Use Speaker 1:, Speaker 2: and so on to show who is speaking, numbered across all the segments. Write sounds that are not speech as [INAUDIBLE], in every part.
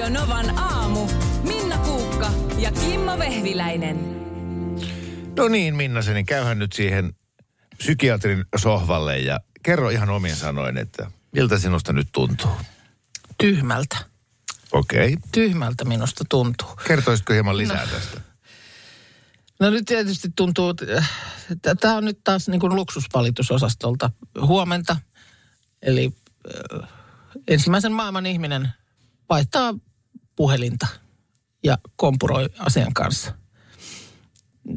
Speaker 1: Radio Novan aamu. Minna Kuukka ja Kimmo Vehviläinen.
Speaker 2: No niin, Minnaseni, käyhän nyt siihen psykiatrin sohvalle ja kerro ihan omin sanoin, että miltä sinusta nyt tuntuu.
Speaker 3: Tyhmältä.
Speaker 2: Okei. Okay.
Speaker 3: Tyhmältä minusta tuntuu.
Speaker 2: Kertoisitko hieman lisää no. tästä?
Speaker 3: No nyt tietysti tuntuu, että tämä on nyt taas niin kuin luksusvalitusosastolta huomenta. Eli ensimmäisen maailman ihminen vaihtaa puhelinta ja kompuroi asian kanssa.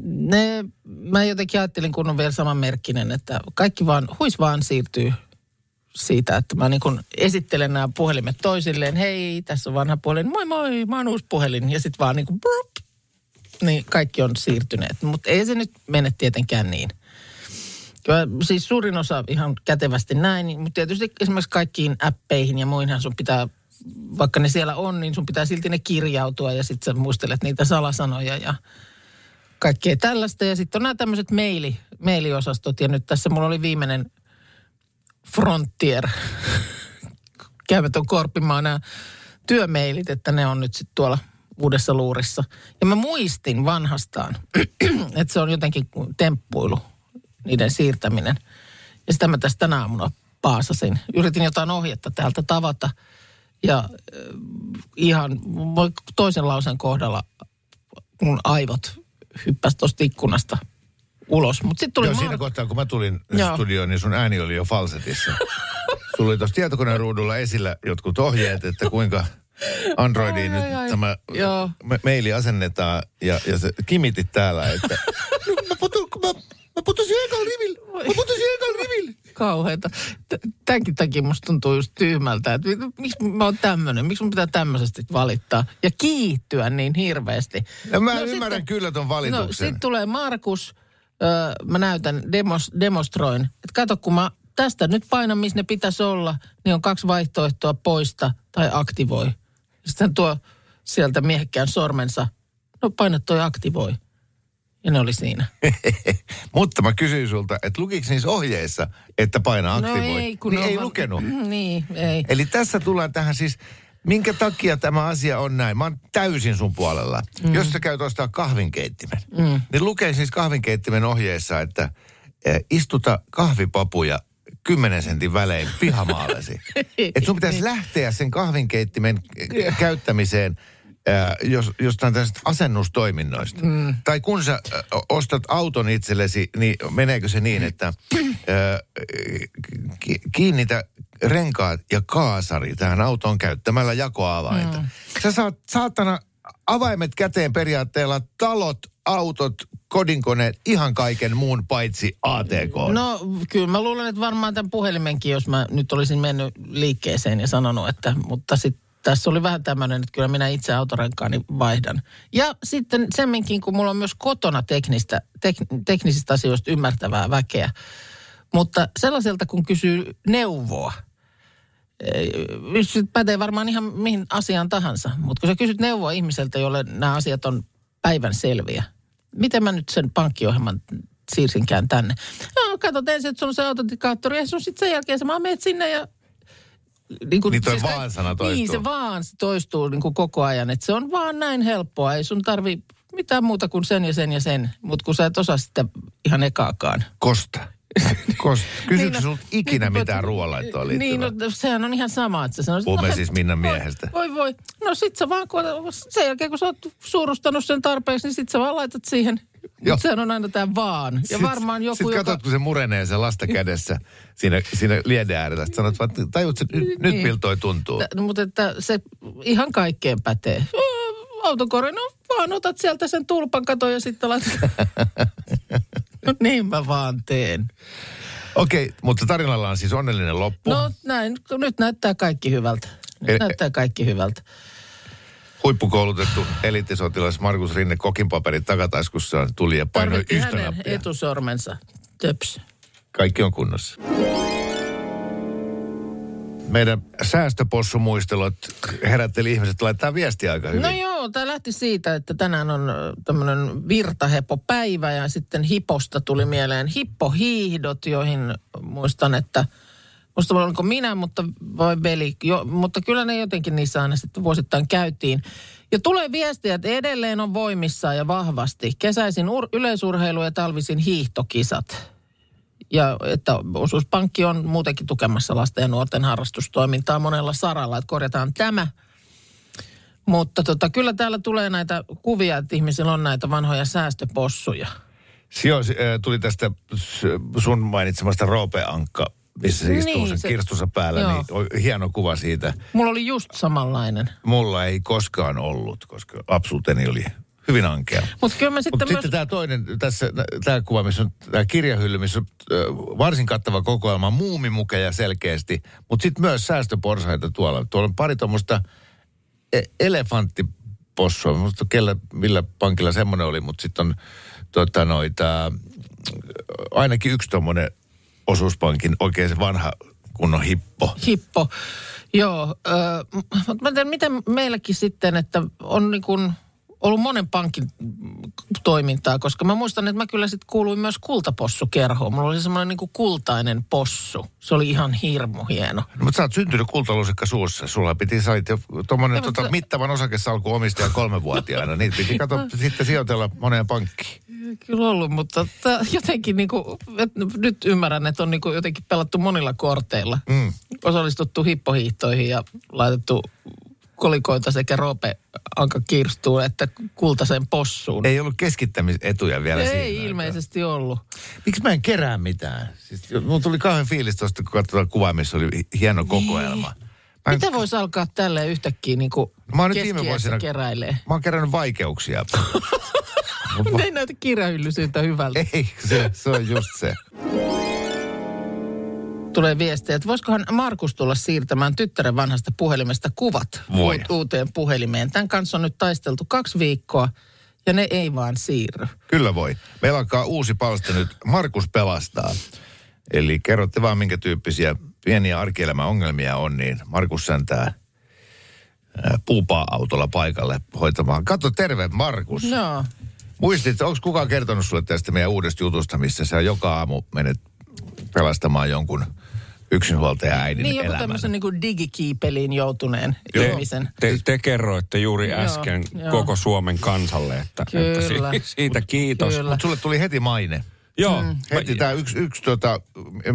Speaker 3: Ne, mä jotenkin ajattelin, kun on vielä samanmerkkinen, että kaikki vaan, huis vaan siirtyy siitä, että mä niin kun esittelen nämä puhelimet toisilleen. Hei, tässä on vanha puhelin. Moi moi, mä oon uusi puhelin. Ja sitten vaan niin kuin brup, niin kaikki on siirtyneet. Mutta ei se nyt mene tietenkään niin. Kyllä, siis suurin osa ihan kätevästi näin, mutta tietysti esimerkiksi kaikkiin appeihin ja muihinhan sun pitää, vaikka ne siellä on, niin sun pitää silti ne kirjautua ja sitten sä muistelet niitä salasanoja ja kaikkea tällaista. Ja sitten on nämä tämmöiset maili, mailiosastot ja nyt tässä mulla oli viimeinen Frontier [LAUGHS] käymätön korppimaan nämä työmeilit, että ne on nyt sitten tuolla uudessa luurissa. Ja mä muistin vanhastaan, [CLEARS THROAT] että se on jotenkin temppuilu, niiden siirtäminen. Ja sitä mä tästä tänä aamuna paasasin. Yritin jotain ohjetta täältä tavata. Ja ihan toisen lausen kohdalla mun aivot hyppäsi tuosta ikkunasta ulos. Mut sit tuli
Speaker 2: Joo,
Speaker 3: ma-
Speaker 2: siinä kohtaa, kun mä tulin
Speaker 3: Joo.
Speaker 2: studioon, niin sun ääni oli jo falsetissa. [LAUGHS] Sulla oli tuossa tietokoneen ruudulla esillä jotkut ohjeet, että kuinka Androidiin
Speaker 3: Ai,
Speaker 2: nyt
Speaker 3: ai, ai.
Speaker 2: tämä
Speaker 3: Joo.
Speaker 2: me- maili asennetaan ja, ja se kimitit täällä, että [LAUGHS] no, mä, putu, mä, mä putosin ekalla rivillä, mä putosin ekalla rivillä.
Speaker 3: Kauheita. Tämänkin takia musta tuntuu just tyhmältä, että mi- miksi mä oon tämmönen, miksi mun pitää tämmöisestä valittaa ja kiihtyä niin hirveästi.
Speaker 2: Ja mä
Speaker 3: No
Speaker 2: ymmärrän
Speaker 3: sitten-
Speaker 2: kyllä ton
Speaker 3: No
Speaker 2: valituksen.
Speaker 3: sitten tulee Markus, öö, mä näytän, demos, demonstroin, että kato kun mä tästä nyt painan, missä ne pitäisi olla, niin on kaksi vaihtoehtoa, poista tai aktivoi. Sitten tuo sieltä miehekkään sormensa, no paina toi aktivoi. Ja ne oli siinä. [LAUGHS]
Speaker 2: Mutta mä kysyin sulta, että lukiko niissä ohjeissa, että paina aktivoi?
Speaker 3: No ei, kun
Speaker 2: niin ei lukenut. [CLEARS THROAT]
Speaker 3: Niin, ei.
Speaker 2: Eli tässä tullaan tähän siis, minkä takia tämä asia on näin. Mä oon täysin sun puolella. Mm. Jos sä käyt ostaa kahvinkeittimen, mm. niin lukee siis kahvinkeittimen ohjeessa, että eh, istuta kahvipapuja 10 sentin välein pihamaallesi. [LAUGHS] että sun pitäisi lähteä sen kahvinkeittimen käyttämiseen jos, jostain tästä asennustoiminnoista. Mm. Tai kun sä äh, ostat auton itsellesi, niin meneekö se niin, että äh, ki- kiinnitä renkaat ja kaasari tähän autoon käyttämällä jakoavainta. Mm. Sä saat saatana avaimet käteen periaatteella talot, autot, kodinkoneet, ihan kaiken muun paitsi ATK.
Speaker 3: No kyllä mä luulen, että varmaan tämän puhelimenkin, jos mä nyt olisin mennyt liikkeeseen ja sanonut, että mutta sitten tässä oli vähän tämmöinen, että kyllä minä itse autorenkaani vaihdan. Ja sitten semminkin, kun mulla on myös kotona teknistä, tek, teknisistä asioista ymmärtävää väkeä. Mutta sellaiselta, kun kysyy neuvoa, eh, se pätee varmaan ihan mihin asiaan tahansa. Mutta kun sä kysyt neuvoa ihmiseltä, jolle nämä asiat on päivän selviä. Miten mä nyt sen pankkiohjelman siirsinkään tänne? No katsot ensin, että sulla on se autentikaattori ja sun sitten sen jälkeen sä vaan meet sinne ja... Niin, kun,
Speaker 2: Niin toi
Speaker 3: kaik-
Speaker 2: vaan-sana toistuu.
Speaker 3: Niin, se vaan toistuu niin kuin koko ajan. Että se on vaan näin helppoa. Ei sun tarvi mitään muuta kuin sen ja sen ja sen. Mutta kun sä et osaa sitä ihan ekaakaan.
Speaker 2: Kosta. Kosta. [LAUGHS] Kysytkö
Speaker 3: Niin, no-
Speaker 2: sulta ikinä
Speaker 3: niin,
Speaker 2: mitään ruoanlaittoon
Speaker 3: Niin,
Speaker 2: liittyvää?
Speaker 3: no sehän on ihan sama, että sä sanoisit...
Speaker 2: Puhumme
Speaker 3: no,
Speaker 2: siis Minnan miehestä.
Speaker 3: Voi voi. No sit sä vaan, kun, sen jälkeen kun sä oot suurustanut sen tarpeeksi, niin sit sä vaan laitat siihen.
Speaker 2: Joo.
Speaker 3: Sehän on aina tää vaan. Ja varmaan joku,
Speaker 2: Sitten
Speaker 3: joka...
Speaker 2: katsot, kun se murenee se lasta kädessä siinä, siinä lieden äärellä. Sitten sanot vaan, että tajut, että nyt, nyt
Speaker 3: Niin.
Speaker 2: miltä toi tuntuu.
Speaker 3: Tä- No, mutta että se ihan kaikkeen pätee. Autokore, no vaan otat sieltä sen tulpan kato ja sitten laitat. [LAUGHS] no niin mä vaan teen.
Speaker 2: Okei, mutta tarinalla on siis onnellinen loppu.
Speaker 3: No näin, nyt näyttää kaikki hyvältä. Nyt
Speaker 2: E-
Speaker 3: näyttää kaikki hyvältä.
Speaker 2: Huippukoulutettu elittisotilas Markus Rinne kokinpaperit takataskussaan tuli ja painoi
Speaker 3: Tarvitti
Speaker 2: yhtä
Speaker 3: hänen
Speaker 2: nappia.
Speaker 3: etusormensa. Töps.
Speaker 2: Kaikki on kunnossa. Meidän säästöpossumuistelot herätteli ihmiset, laittaa viestiä aika hyvin.
Speaker 3: No joo, tämä lähti siitä, että tänään on tämmöinen virtahepopäivä ja sitten hiposta tuli mieleen hippohiihdot, joihin muistan, että Musta oliko minä, mutta vai veli. Jo, mutta kyllä ne jotenkin niissä aina sitten vuosittain käytiin. Ja tulee viestiä, että edelleen on voimissa ja vahvasti. Kesäisin ur- yleisurheilu ja talvisin hiihtokisat. Ja että osuuspankki on muutenkin tukemassa lasten ja nuorten harrastustoimintaa monella saralla, että korjataan tämä. Mutta tota, kyllä täällä tulee näitä kuvia, että ihmisillä on näitä vanhoja säästöpossuja.
Speaker 2: Sio, tuli tästä sun mainitsemasta Roope Ankka, missä se istuu
Speaker 3: Niin,
Speaker 2: sen
Speaker 3: se-
Speaker 2: kirstunsa päällä,
Speaker 3: joo.
Speaker 2: niin on hieno kuva siitä.
Speaker 3: Mulla oli just samanlainen.
Speaker 2: Mulla ei koskaan ollut, koska lapsuuteni oli hyvin ankea.
Speaker 3: Mutta kyllä mä sitten
Speaker 2: Mutta
Speaker 3: myös...
Speaker 2: sitten tämä toinen, tässä tämä kuva, missä on tämä kirjahylly, missä on varsin kattava kokoelma muumimukeja selkeästi, mutta sitten myös säästöporsaita tuolla. Tuolla on pari tuommoista e- elefanttipossua, muista kellä, millä pankilla semmoinen oli, mutta sitten on tota, noita, ainakin yksi tuommoinen osuuspankin oikein se vanha kunnon hippo.
Speaker 3: Hippo. Joo, ö, mutta mä en tiedä, miten meilläkin sitten, että on niin kuin ollut monen pankin toimintaa, koska mä muistan, että mä kyllä sitten kuuluin myös kultapossukerhoon. Mulla oli semmoinen niin kultainen possu. Se oli ihan hirmu hieno.
Speaker 2: No, mutta sä oot syntynyt kultalusikka suussa. Sulla piti, sä olit jo tuommoinen tota,
Speaker 3: mutta-
Speaker 2: mittavan osakesalku omistaja kolmevuotiaana. Niitä piti kato, sitten sijoitella moneen pankkiin.
Speaker 3: Kyllä ollut, mutta jotenkin niin kuin, nyt ymmärrän, että on niin kuin jotenkin pelattu monilla korteilla.
Speaker 2: Mm.
Speaker 3: Osallistuttu hippohiihtoihin ja laitettu kolikoita sekä Roope Anka Kirstuun että kultaiseen possuun.
Speaker 2: Ei ollut keskittämisetuja vielä siinä.
Speaker 3: Ei ilmeisesti ollut.
Speaker 2: Miksi mä en kerää mitään? Siis, mulla tuli kauhean fiilis tuosta, kun katsotaan kuvaa, missä oli hieno kokoelma. Mä, en,
Speaker 3: Mitä voisi alkaa tälleen yhtäkkiä niin kuin
Speaker 2: Mä oon nyt viime vuosina-
Speaker 3: keräilee?
Speaker 2: mä oon kerännyt vaikeuksia. [LAUGHS]
Speaker 3: Ei näytä kirjahyllysiltä hyvältä.
Speaker 2: Ei, se, se on just se.
Speaker 3: Tulee viestiä, että voisikohan Markus tulla siirtämään tyttären vanhasta puhelimesta kuvat
Speaker 2: Voi.
Speaker 3: uut- uuteen puhelimeen. Tämän kanssa on nyt taisteltu kaksi viikkoa ja ne ei vaan siirry.
Speaker 2: Kyllä voi. Meillä alkaa uusi palsta nyt. Markus pelastaa. Eli kerrotte vaan, minkä tyyppisiä pieniä arkielämän ongelmia on, niin Markus säntää ää, puupaa-autolla paikalle hoitamaan. Katso, terve Markus.
Speaker 3: Joo.
Speaker 2: Muistit, onko kukaan kertonut sulle tästä meidän uudesta jutusta, missä sä joka aamu menet pelastamaan jonkun yksinhuoltaja äidin
Speaker 3: Niin joku
Speaker 2: elämän?
Speaker 3: tämmöisen niin kuin digikiipeliin joutuneen
Speaker 4: Te,
Speaker 3: ihmisen.
Speaker 4: te, te kerroitte juuri
Speaker 3: Joo,
Speaker 4: äsken
Speaker 3: joo.
Speaker 4: koko Suomen kansalle, että, että
Speaker 3: Kyllä.
Speaker 4: si, [LAUGHS] siitä kiitos.
Speaker 3: Kyllä.
Speaker 2: Mutta sulle tuli heti maine.
Speaker 4: Joo,
Speaker 2: Heti tämä yksi, yksi tota,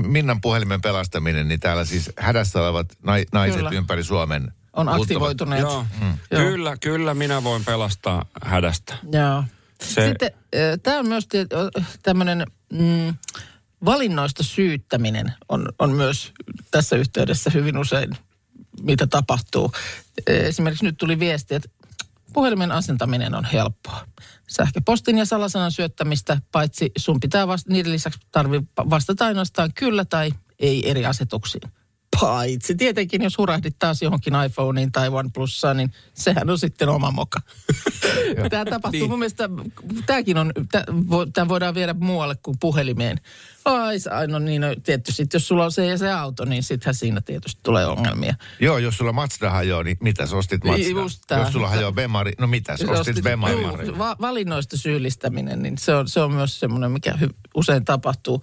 Speaker 2: Minnan puhelimen pelastaminen, niin täällä siis hädässä olevat nai, naiset
Speaker 3: Kyllä.
Speaker 2: ympäri Suomen.
Speaker 3: On
Speaker 2: muuttavat-
Speaker 3: aktivoituneet.
Speaker 4: Joo.
Speaker 3: Joo.
Speaker 4: Kyllä, kyllä minä voin pelastaa hädästä.
Speaker 3: Joo.
Speaker 4: Se-
Speaker 3: Sitten tämä on myös tämmöinen mm, valinnoista syyttäminen on, on myös tässä yhteydessä hyvin usein, mitä tapahtuu. Esimerkiksi nyt tuli viesti, että puhelimen asentaminen on helppoa. Sähköpostin ja salasanan syöttämistä, paitsi sun pitää vasta, niiden lisäksi tarvii vastata ainoastaan kyllä tai ei eri asetuksiin. Paitsi tietenkin, jos hurahdit taas johonkin iPhoneen tai OnePlusaan, niin sehän on sitten oma moka. Tämä tapahtuu
Speaker 4: Niin.
Speaker 3: mun mielestä, tämäkin on, tämä voidaan viedä muualle kuin puhelimeen. Ai, no niin, no, tietysti jos sulla on se ja se auto, niin sittenhän siinä tietysti tulee ongelmia.
Speaker 2: Joo, jos sulla Mazda hajoaa, niin mitä sä ostit Mazda? Jos sulla hajoaa Bemari, no mitä sä ostit
Speaker 3: Juu,
Speaker 2: Bemari?
Speaker 3: va- valinnoista syyllistäminen, niin se on, se on myös semmoinen, mikä hy- usein tapahtuu.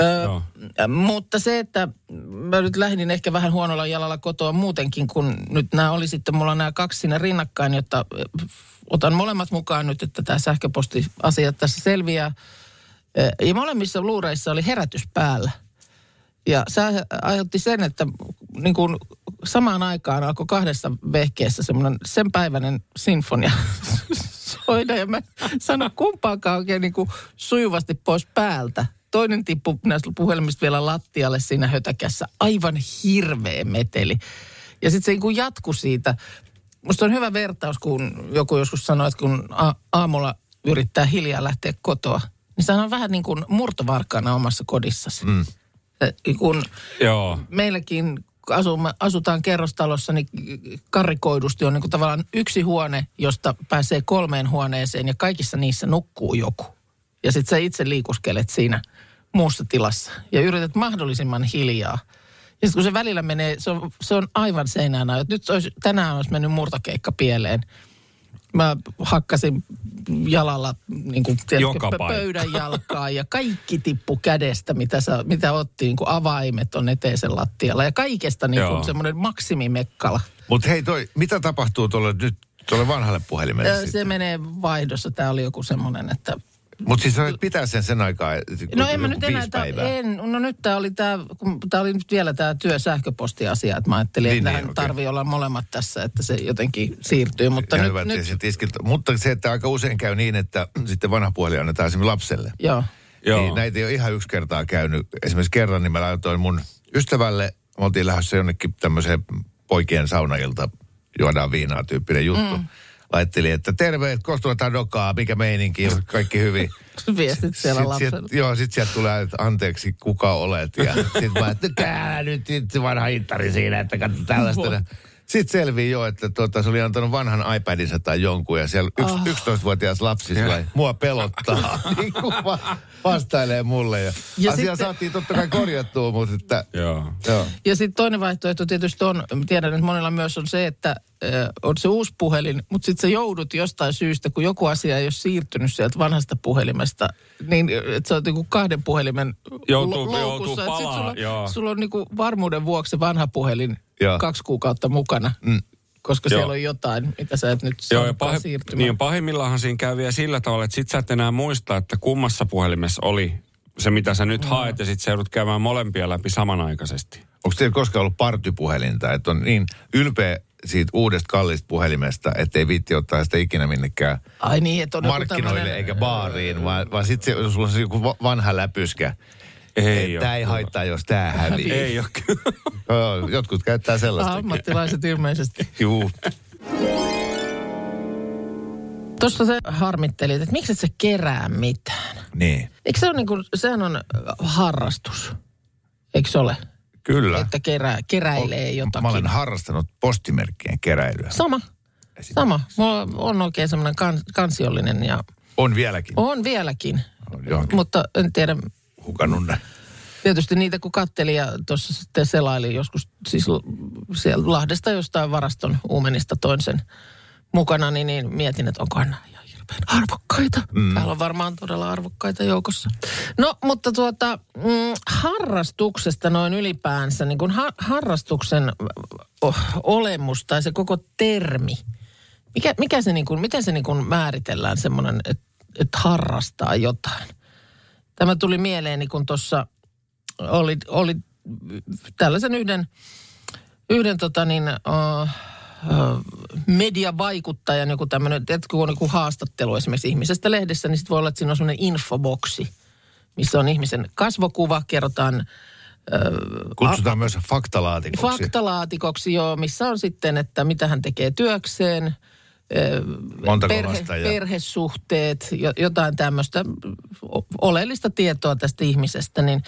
Speaker 3: Ö,
Speaker 4: Joo.
Speaker 3: mutta se, että mä nyt lähdin ehkä vähän huonolla jalalla kotoa muutenkin, kun nyt nämä oli sitten, mulla nämä kaksi siinä rinnakkain, jotta otan molemmat mukaan nyt, että tämä sähköpostiasia tässä selviää. Ja molemmissa luureissa oli herätys päällä. Ja se ai- aiheutti sen, että niin kuin samaan aikaan alkoi kahdessa vehkeessä semmoinen sen päiväinen sinfonia [LAUGHS] soida. Ja mä en sano kumpaakaan oikein niin kuin sujuvasti pois päältä. Toinen tippui näistä puhelimista vielä lattialle siinä hötäkässä. Aivan hirveä meteli. Ja sitten se niin kuin jatkui siitä. Musta on hyvä vertaus, kun joku joskus sanoi, että kun a- aamulla yrittää hiljaa lähteä kotoa, niin sehän on vähän niin kuin murtovarkana omassa kodissasi. Mm. Kun
Speaker 4: Joo.
Speaker 3: meilläkin asumme, asutaan kerrostalossa, niin karikoidusti on niin kuin tavallaan yksi huone, josta pääsee kolmeen huoneeseen ja kaikissa niissä nukkuu joku. Ja sitten sä itse liikuskelet siinä muussa tilassa ja yrität mahdollisimman hiljaa. Ja sitten kun se välillä menee, se on, se on aivan seinään. Nyt olisi, tänään olisi mennyt murtokeikka pieleen. Mä hakkasin jalalla niin kuin, tiedätkö,
Speaker 4: Joka paikka.
Speaker 3: pöydän jalkaa ja kaikki tippu kädestä, mitä, sä, mitä otti, niin kuin avaimet on eteisen lattialla. Ja kaikesta niin kuin semmoinen maksimimekkala.
Speaker 2: Mutta hei toi, mitä tapahtuu tuolle nyt tuolle vanhalle puhelimelle
Speaker 3: Se
Speaker 2: sitten?
Speaker 3: menee vaihdossa. Tämä oli joku semmoinen, että
Speaker 2: Mutta siis sä pitää sen sen aikaa,
Speaker 3: No en mä nyt enää, tää, en, no nyt tämä oli tämä, tämä oli nyt vielä tämä työsähköpostiasia, että mä ajattelin,
Speaker 2: Niin,
Speaker 3: että
Speaker 2: niin,
Speaker 3: tähän
Speaker 2: okei.
Speaker 3: tarvii olla molemmat tässä, että se jotenkin siirtyy, mutta
Speaker 2: Ja
Speaker 3: nyt,
Speaker 2: hyvät
Speaker 3: nyt.
Speaker 2: Iskiltä. Mutta se, että aika usein käy niin, että [CLEARS THROAT] sitten vanha puhelin annetaan esimerkiksi lapselle.
Speaker 3: joo,
Speaker 4: Joo.
Speaker 2: Niin näitä ei ole ihan yksi kertaa käynyt. Esimerkiksi kerran niin mä laitoin mun ystävälle, me oltiin lähdössä jonnekin tämmöiseen poikien saunailta, juodaan viinaa tyyppinen juttu. Mm. Laittelin, että terve, kohtuutaan dokaa, mikä meininki, kaikki hyvin. [LAUGHS]
Speaker 3: viestit siellä
Speaker 2: Sit
Speaker 3: lapselle.
Speaker 2: sieltä- joo, sit sieltä tulee, että anteeksi, kuka olet. Ja sit mä että täällä nyt sit vanha hittari siinä, että katso tällaista. Sitten selvii jo, että tuota, se oli antanut vanhan iPadinsa tai jonkun ja siellä yks,
Speaker 3: Ah.
Speaker 2: 11-vuotias lapsi sillä mua pelottaa. [LAUGHS] niin kuin va- vastailee mulle. Ja,
Speaker 3: Ja
Speaker 2: asia
Speaker 3: sitten-
Speaker 2: saatiin totta kai korjattua, mutta että,
Speaker 4: Joo.
Speaker 2: joo.
Speaker 3: Ja sitten toinen vaihtoehto tietysti on, tiedän, että monilla myös on se, että on se uusi puhelin, mutta sitten sä joudut jostain syystä, kun joku asia ei ole siirtynyt sieltä vanhasta puhelimesta, niin että sä oot niinku kahden puhelimen
Speaker 4: Joutuu-
Speaker 3: lo-
Speaker 4: joutuu
Speaker 3: loukussa. Sit
Speaker 4: palaa,
Speaker 3: sulla,
Speaker 4: joo.
Speaker 3: sulla on niinku varmuuden vuoksi vanha puhelin
Speaker 2: Joo.
Speaker 3: kaksi kuukautta mukana,
Speaker 2: Mm.
Speaker 3: koska
Speaker 4: Joo.
Speaker 3: siellä on jotain, mitä sä et nyt
Speaker 4: Joo, ja pahi,
Speaker 3: siirtymään.
Speaker 4: niin pahimmillaan siinä käy vielä sillä tavalla, että sit sä et enää muista, että kummassa puhelimessa oli se, mitä sä nyt
Speaker 3: Mm.
Speaker 4: haet, ja sit sä joudut käymään molempia läpi samanaikaisesti.
Speaker 2: Onko teillä koskaan ollut partypuhelinta, että on niin ylpeä siitä uudesta kallista puhelimesta, että ei viitti ottaa sitä ikinä minnekään
Speaker 3: Ai niin, että on
Speaker 2: markkinoille
Speaker 3: tämmönen-
Speaker 2: eikä baariin, vaan, vaan sitten se, sulla on se joku va- vanha läpyskä.
Speaker 4: Ei
Speaker 2: Tämä
Speaker 4: oo
Speaker 2: ei haittaa, jos tämä hävii.
Speaker 4: Ei ole kyllä. [LAUGHS]
Speaker 2: Jotkut käyttää sellaista.
Speaker 3: Ammattilaiset ilmeisesti. [LAUGHS]
Speaker 2: Juu.
Speaker 3: Tuossa se harmittelit, että miksi et sä kerää mitään.
Speaker 2: Niin,
Speaker 3: Eikö se ole niin kuin, sehän on harrastus, eikö se ole?
Speaker 2: Kyllä.
Speaker 3: Että kerää, keräilee jotakin.
Speaker 2: Mä olen harrastanut postimerkkien keräilyä.
Speaker 3: Sama, sama. Mulla on oikein semmoinen kan, kansiollinen ja
Speaker 2: On vieläkin.
Speaker 3: on vieläkin.
Speaker 2: On johonkin
Speaker 3: Mutta en tiedä,
Speaker 2: hukannut ne.
Speaker 3: tietysti niitä kun katteli ja tuossa sitten selaili joskus siis siellä Lahdesta jostain varaston uumenista toin sen mukana, niin, niin mietin, että onko nämä ihan hirveän arvokkaita. Mm. Täällä on varmaan todella arvokkaita joukossa. No, mutta tuota, mm, harrastuksesta noin ylipäänsä, niin kuin ha- harrastuksen oh, olemus tai se koko termi, mikä, mikä se niin kuin, miten se niin kuin määritellään semmoinen, että, että harrastaa jotain? Tämä tuli mieleeni, kun tuossa oli, oli tällaisen yhden, yhden tota niin, uh, mediavaikuttajan joku tämmöinen, tiedätkö, kun on joku haastattelu esimerkiksi ihmisestä lehdessä, niin sitten voi olla, että siinä on semmoinen infoboksi, missä on ihmisen kasvokuva, kerrotaan
Speaker 2: Kutsutaan myös faktalaatikoksi.
Speaker 3: faktalaatikoksi, joo, missä on sitten, että mitä hän tekee työkseen,
Speaker 2: Montako lasta ja-
Speaker 3: perhesuhteet, jo, jotain tämmöistä oleellista tietoa tästä ihmisestä, niin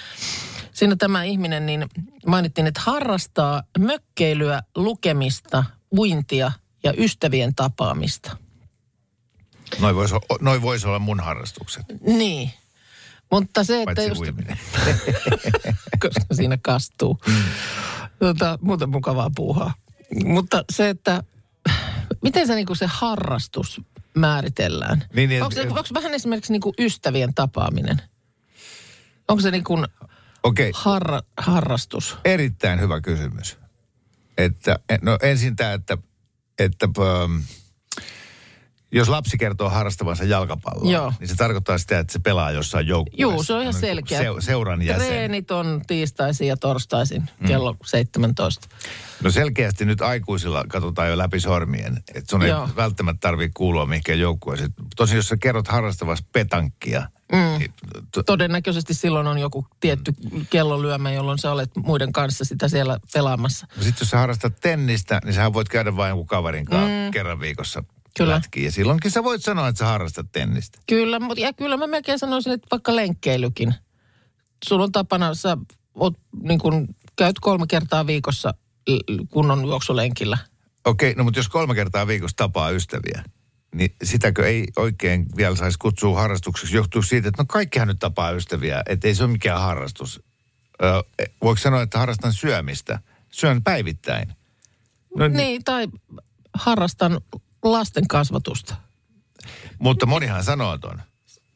Speaker 3: siinä tämä ihminen, niin mainittiin, että harrastaa mökkeilyä, lukemista, uintia ja ystävien tapaamista.
Speaker 2: Noin voisi noi vois olla mun harrastukset,
Speaker 3: Niin. Mutta se, että
Speaker 2: paitsi
Speaker 3: just,
Speaker 2: uiminen. [LAUGHS]
Speaker 3: koska siinä kastuu. Tota, muuten mukavaa puuhaa. Mutta se, että [SIGHS] miten se, niin kuin se harrastus määritellään?
Speaker 2: Niin, niin,
Speaker 3: onko, se, onko vähän esimerkiksi niin kuin ystävien tapaaminen? Onko se niin kuin
Speaker 2: Okei,
Speaker 3: harra, harrastus?
Speaker 2: erittäin hyvä kysymys. Että, no ensin tämä, että, että ähm, jos lapsi kertoo harrastavansa jalkapalloa,
Speaker 3: Joo.
Speaker 2: niin se tarkoittaa sitä, että se pelaa jossain joukkueessa.
Speaker 3: Joo, se on ihan
Speaker 2: niin kuin
Speaker 3: selkeä.
Speaker 2: Se, seuran jäsen.
Speaker 3: Treenit on tiistaisin ja torstaisin mm. kello 17.
Speaker 2: No selkeästi nyt aikuisilla katsotaan jo läpi sormien. Että sun
Speaker 3: Joo.
Speaker 2: ei välttämättä tarvitse kuulua mihinkään joukkueeseen. Tosin jos sä kerrot harrastavassa petankkia, mm. niin, to,
Speaker 3: Todennäköisesti silloin on joku tietty kellolyömä, jolloin sä olet muiden kanssa sitä siellä pelaamassa.
Speaker 2: sitten jos sä harrastat tennistä, niin sä voit käydä vain jonkun kaverin kanssa mm. kerran viikossa
Speaker 3: Kyllä.
Speaker 2: lätkiin. Ja silloinkin sä voit sanoa, että sä harrastat tennistä.
Speaker 3: Kyllä, mutta ja kyllä mä melkein sanoisin, että vaikka lenkkeilykin. Sulla on tapana, sä oot, niin kun, käyt kolme kertaa viikossa kunnon juoksulenkillä.
Speaker 2: Okei, no mutta jos kolme kertaa viikossa tapaa ystäviä, niin sitäkö ei oikein vielä saisi kutsua harrastukseksi, johtuu siitä, että no kaikkihan nyt tapaa ystäviä, että ei se ole mikään harrastus. Ö, voiko sanoa, että harrastan syömistä? Syön päivittäin. No,
Speaker 3: Niin, tai harrastan lasten kasvatusta.
Speaker 2: Mutta monihan sanoo ton.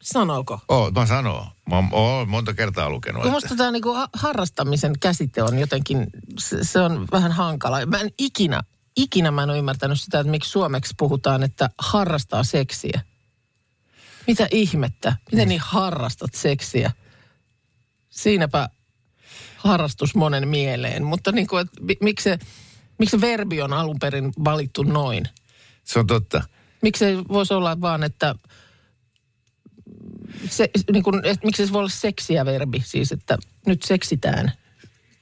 Speaker 3: Sanooko?
Speaker 2: Oo, mä sanoo. Mä oon- monta kertaa lukenut.
Speaker 3: Kun
Speaker 2: Että.
Speaker 3: musta tämä niinku ha- harrastamisen käsite on jotenkin, se, se on vähän hankala. Mä en ikinä, ikinä mä en ole ymmärtänyt sitä, että miksi suomeksi puhutaan, että harrastaa seksiä. Mitä ihmettä? Miten niin harrastat seksiä? Siinäpä harrastus monen mieleen. Mutta niin kuin, että mi- miksi se, miksi se verbi on alun perin valittu noin?
Speaker 2: Se on totta.
Speaker 3: Miksi se voisi olla vaan, että, se, niin kuin, että miksi se voi olla seksiä verbi, siis että nyt seksitään.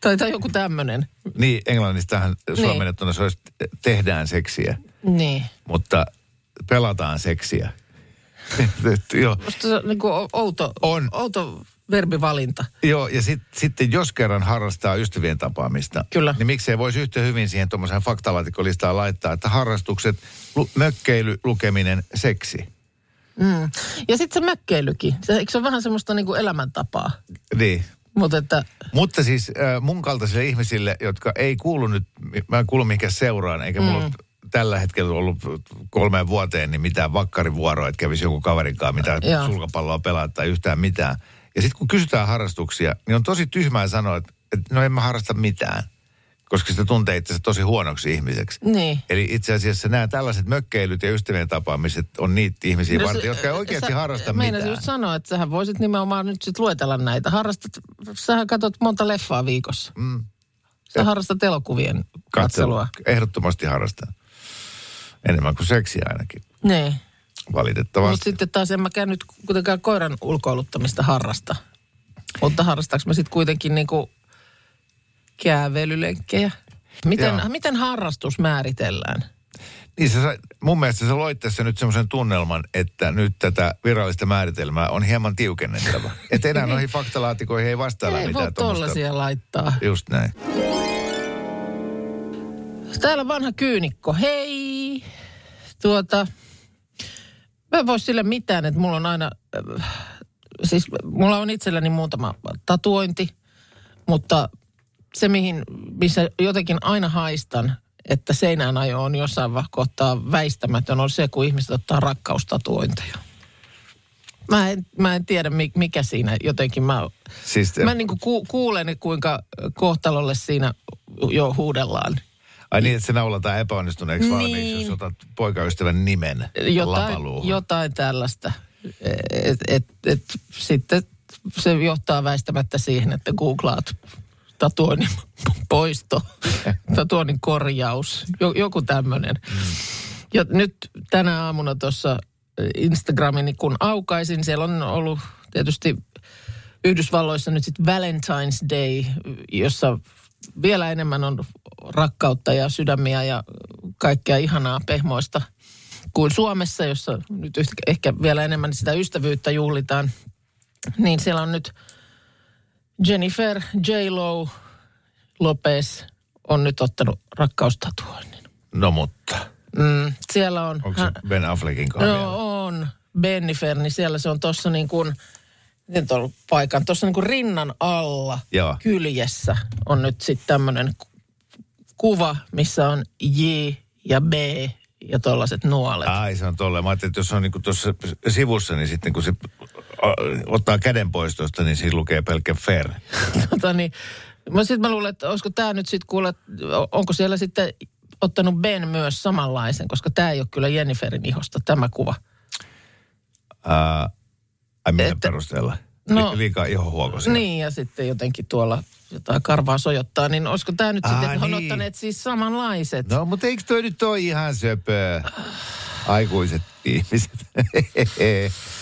Speaker 3: Tai, tai joku tämmöinen.
Speaker 2: Niin, englannistahan
Speaker 3: Niin.
Speaker 2: suomennettuna se olisi tehdään seksiä,
Speaker 3: Niin.
Speaker 2: mutta pelataan seksiä. [LAUGHS] Joo.
Speaker 3: Musta se on niin kuin outo,
Speaker 2: On.
Speaker 3: outo verbivalinta.
Speaker 2: Joo, ja sit, sitten jos kerran harrastaa ystävien tapaamista,
Speaker 3: Kyllä.
Speaker 2: niin miksei voisi yhtä hyvin siihen tuommoiseen faktalaatikkolistaan laittaa, että harrastukset, lu, mökkeily, lukeminen, seksi.
Speaker 3: Mm. Ja sitten se mökkeilykin. Se, eikö se ole vähän semmoista niin kuin elämäntapaa?
Speaker 2: Niin.
Speaker 3: Mutta että,
Speaker 2: Mutta siis äh, mun kaltaisille ihmisille, jotka ei kuulu nyt, mä en kuulu mihinkään seuraan, eikä mulla ole tällä hetkellä ollut kolmeen vuoteen niin mitään vakkarivuoroa, että kävisi joku kaverinkaan mitään
Speaker 3: Joo.
Speaker 2: sulkapalloa pelaa tai yhtään mitään. Ja sitten kun kysytään harrastuksia, niin on tosi tyhmää sanoa, että, että no en mä harrasta mitään, koska sitä tuntee itsensä tosi huonoksi ihmiseksi.
Speaker 3: niin.
Speaker 2: Eli itse asiassa nämä tällaiset mökkeilyt ja ystävien tapaamiset on niitä ihmisiä
Speaker 3: No
Speaker 2: varten,
Speaker 3: se-
Speaker 2: jotka ei oikeasti
Speaker 3: sä-
Speaker 2: harrasta mitään.
Speaker 3: just sanoa, että sähän voisit nimenomaan nyt sit luetella näitä. Harrastat, sähän katsot monta leffaa viikossa.
Speaker 2: Mm.
Speaker 3: Sä harrastat elokuvien katselua.
Speaker 2: Ehdottomasti harrastan. Enemmän kuin seksiä ainakin,
Speaker 3: Niin.
Speaker 2: valitettavasti.
Speaker 3: Mutta sitten taas en mäkään nyt kuitenkaan koiran ulkoiluttamista harrasta. Mutta harrastaanko mä sitten kuitenkin niinku kävelylenkkejä? Miten,
Speaker 2: Joo.
Speaker 3: miten harrastus määritellään?
Speaker 2: Niin sä, mun mielestä sä loit tässä nyt semmoisen tunnelman, että nyt tätä virallista määritelmää on hieman tiukennettava. [LAUGHS] Että enää noihin faktalaatikoihin ei vastailla
Speaker 3: Ei
Speaker 2: mitään
Speaker 3: voi
Speaker 2: tuommoista.
Speaker 3: tollasia laittaa.
Speaker 2: Just näin.
Speaker 3: Täällä vanha kyynikko. Hei! Tuota, mä en voi sille mitään, että mulla on aina, äh, siis mulla on itselläni muutama tatuointi, mutta se mihin, missä jotenkin aina haistan, että seinään ajo on jossain kohtaa väistämätön, on se, kun ihmiset ottaa rakkaustatuointeja. Mä en, mä en tiedä, mi- mikä siinä jotenkin, mä,
Speaker 2: Siis,
Speaker 3: mä niin kuin ku, kuulen, kuinka kohtalolle siinä jo huudellaan.
Speaker 2: ai niin, että se naulataan epäonnistuneeksi
Speaker 3: Niin.
Speaker 2: valmiiksi, jos otat poikaystävän nimen
Speaker 3: jotain,
Speaker 2: lapaluuhun.
Speaker 3: jotain tällaista. Et, et, et, sitten se johtaa väistämättä siihen, että googlaat tatuoinnin poisto, tatuoinnin korjaus, jo, joku tämmöinen. Ja nyt tänä aamuna tuossa Instagramini kun aukaisin, siellä on ollut tietysti Yhdysvalloissa nyt sitten Valentine's Day, jossa vielä enemmän on rakkautta ja sydämiä ja kaikkea ihanaa pehmoista kuin Suomessa, jossa nyt ehkä vielä enemmän sitä ystävyyttä juhlitaan. Niin siellä on nyt Jennifer, J-Lo, Lopez on nyt ottanut rakkaustatuoinnin.
Speaker 2: No mutta,
Speaker 3: Mm, siellä on...
Speaker 2: onko se Ben Affleckin kanssa vielä?
Speaker 3: No on. Bennifer, niin siellä se on tuossa niin kuin, miten tuolla paikan, tuossa niin kuin rinnan alla
Speaker 2: Joo.
Speaker 3: kyljessä on nyt sitten tämmöinen kuva, missä on J ja B ja tuollaiset nuolet.
Speaker 2: Ai se on tolleen. Mä ajattelin, että jos on niinku tuossa sivussa, niin sitten kun se ottaa käden pois tuosta, niin siinä lukee pelkkä Fer. [LAUGHS]
Speaker 3: Tota niin, mä sitten mä luulen, että olisiko tämä nyt sitten kuule, onko siellä sitten ottanut Ben myös samanlaisen, koska tämä ei ole kyllä Jenniferin ihosta tämä kuva.
Speaker 2: Ää, ai millä
Speaker 3: Että-
Speaker 2: perusteella?
Speaker 3: No-
Speaker 2: Li, liikaa ihohuokoisia.
Speaker 3: Niin, ja sitten jotenkin tuolla jotain karvaa sojottaa, niin olisiko tämä nyt sitten, on
Speaker 2: niin.
Speaker 3: ottaneet siis samanlaiset?
Speaker 2: No, mutta eikö toi nyt ole ihan söpö? Aikuiset ihmiset. [LAUGHS]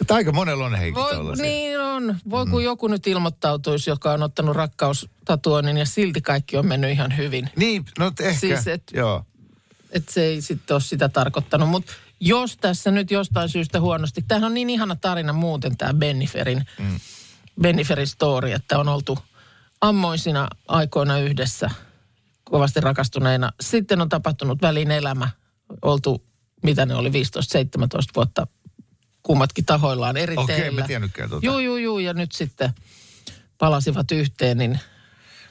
Speaker 2: Että aika monella on heikin
Speaker 3: Voi, niin on. Voi kun joku nyt ilmoittautuisi, joka on ottanut rakkaustatuoinnin ja silti kaikki on mennyt ihan hyvin.
Speaker 2: Niin, no ehkä,
Speaker 3: Siis, et-
Speaker 2: joo.
Speaker 3: Että se ei sitten ole sitä tarkoittanut. Mutta jos tässä nyt jostain syystä huonosti, tämähän on niin ihana tarina muuten tämä Benniferin, mm. Benniferin story, että on oltu ammoisina aikoina yhdessä kovasti rakastuneina. Sitten on tapahtunut välin elämä, oltu, mitä ne oli, 15-17 vuotta kummatkin tahoillaan eri
Speaker 2: Okei,
Speaker 3: teillä.
Speaker 2: mä tiennytkään tota.
Speaker 3: Juu, juu, juu, ja nyt sitten palasivat yhteen, niin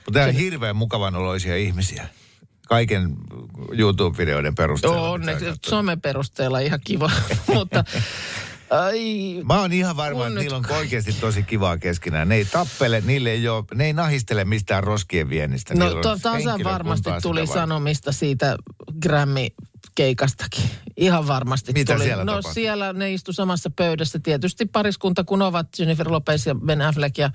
Speaker 2: Mutta tämä on hirveän mukavan oloisia ihmisiä. kaiken YouTube-videoiden perusteella.
Speaker 3: Joo, onneksi
Speaker 2: katsoo.
Speaker 3: somen perusteella ihan kiva, [LAUGHS] mutta ai,
Speaker 2: Mä oon ihan varma, että niillä on oikeasti tosi kivaa keskenään. Ne ei tappele, niille ei ole, ne ei nahistele mistään roskien viennistä.
Speaker 3: no
Speaker 2: on
Speaker 3: tasan varmasti tuli sanomista siitä Grammy-keikastakin. Ihan varmasti
Speaker 2: Mitä
Speaker 3: tuli.
Speaker 2: siellä
Speaker 3: no
Speaker 2: tapahtui?
Speaker 3: siellä ne istu samassa pöydässä. Tietysti pariskunta kun ovat Jennifer Lopez ja Ben Affleck ja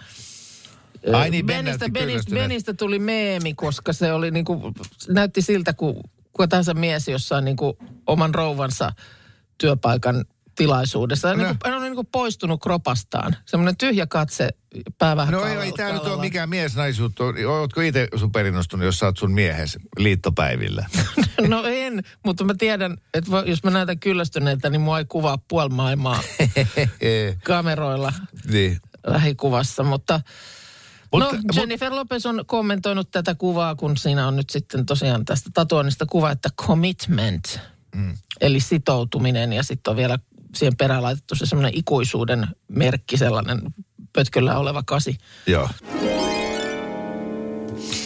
Speaker 2: Ai niin, Ben
Speaker 3: Benistä, Benistä. Benistä tuli meemi, koska se oli niinku, näytti siltä, kun kuka tahansa mies jossain niinku oman rouvansa työpaikan tilaisuudessa. Hän,
Speaker 2: No.
Speaker 3: niinku, hän on niinku poistunut kropastaan. Semmoinen tyhjä katse, pää vähän
Speaker 2: No ei,
Speaker 3: kallella-
Speaker 2: ei tämä nyt ole mikään mies-naisuutta. Ootko itse superinnostunut, jos oot sun miehes liittopäivillä? [LAUGHS]
Speaker 3: No en, mutta mä tiedän, että jos mä näytän kyllästyneeltä, niin mua ei kuvaa puoli maailmaa [LAUGHS] kameroilla
Speaker 2: niin.
Speaker 3: lähikuvassa. Mutta,
Speaker 2: Mutta-
Speaker 3: no,
Speaker 2: mut-
Speaker 3: Jennifer Lopez on kommentoinut tätä kuvaa, kun siinä on nyt sitten tosiaan tästä tatuoinnista kuva, että commitment, mm. eli sitoutuminen ja sitten on vielä siihen perään laitettu se semmoinen ikuisuuden merkki, sellainen pötköllä oleva kasi.
Speaker 2: Joo.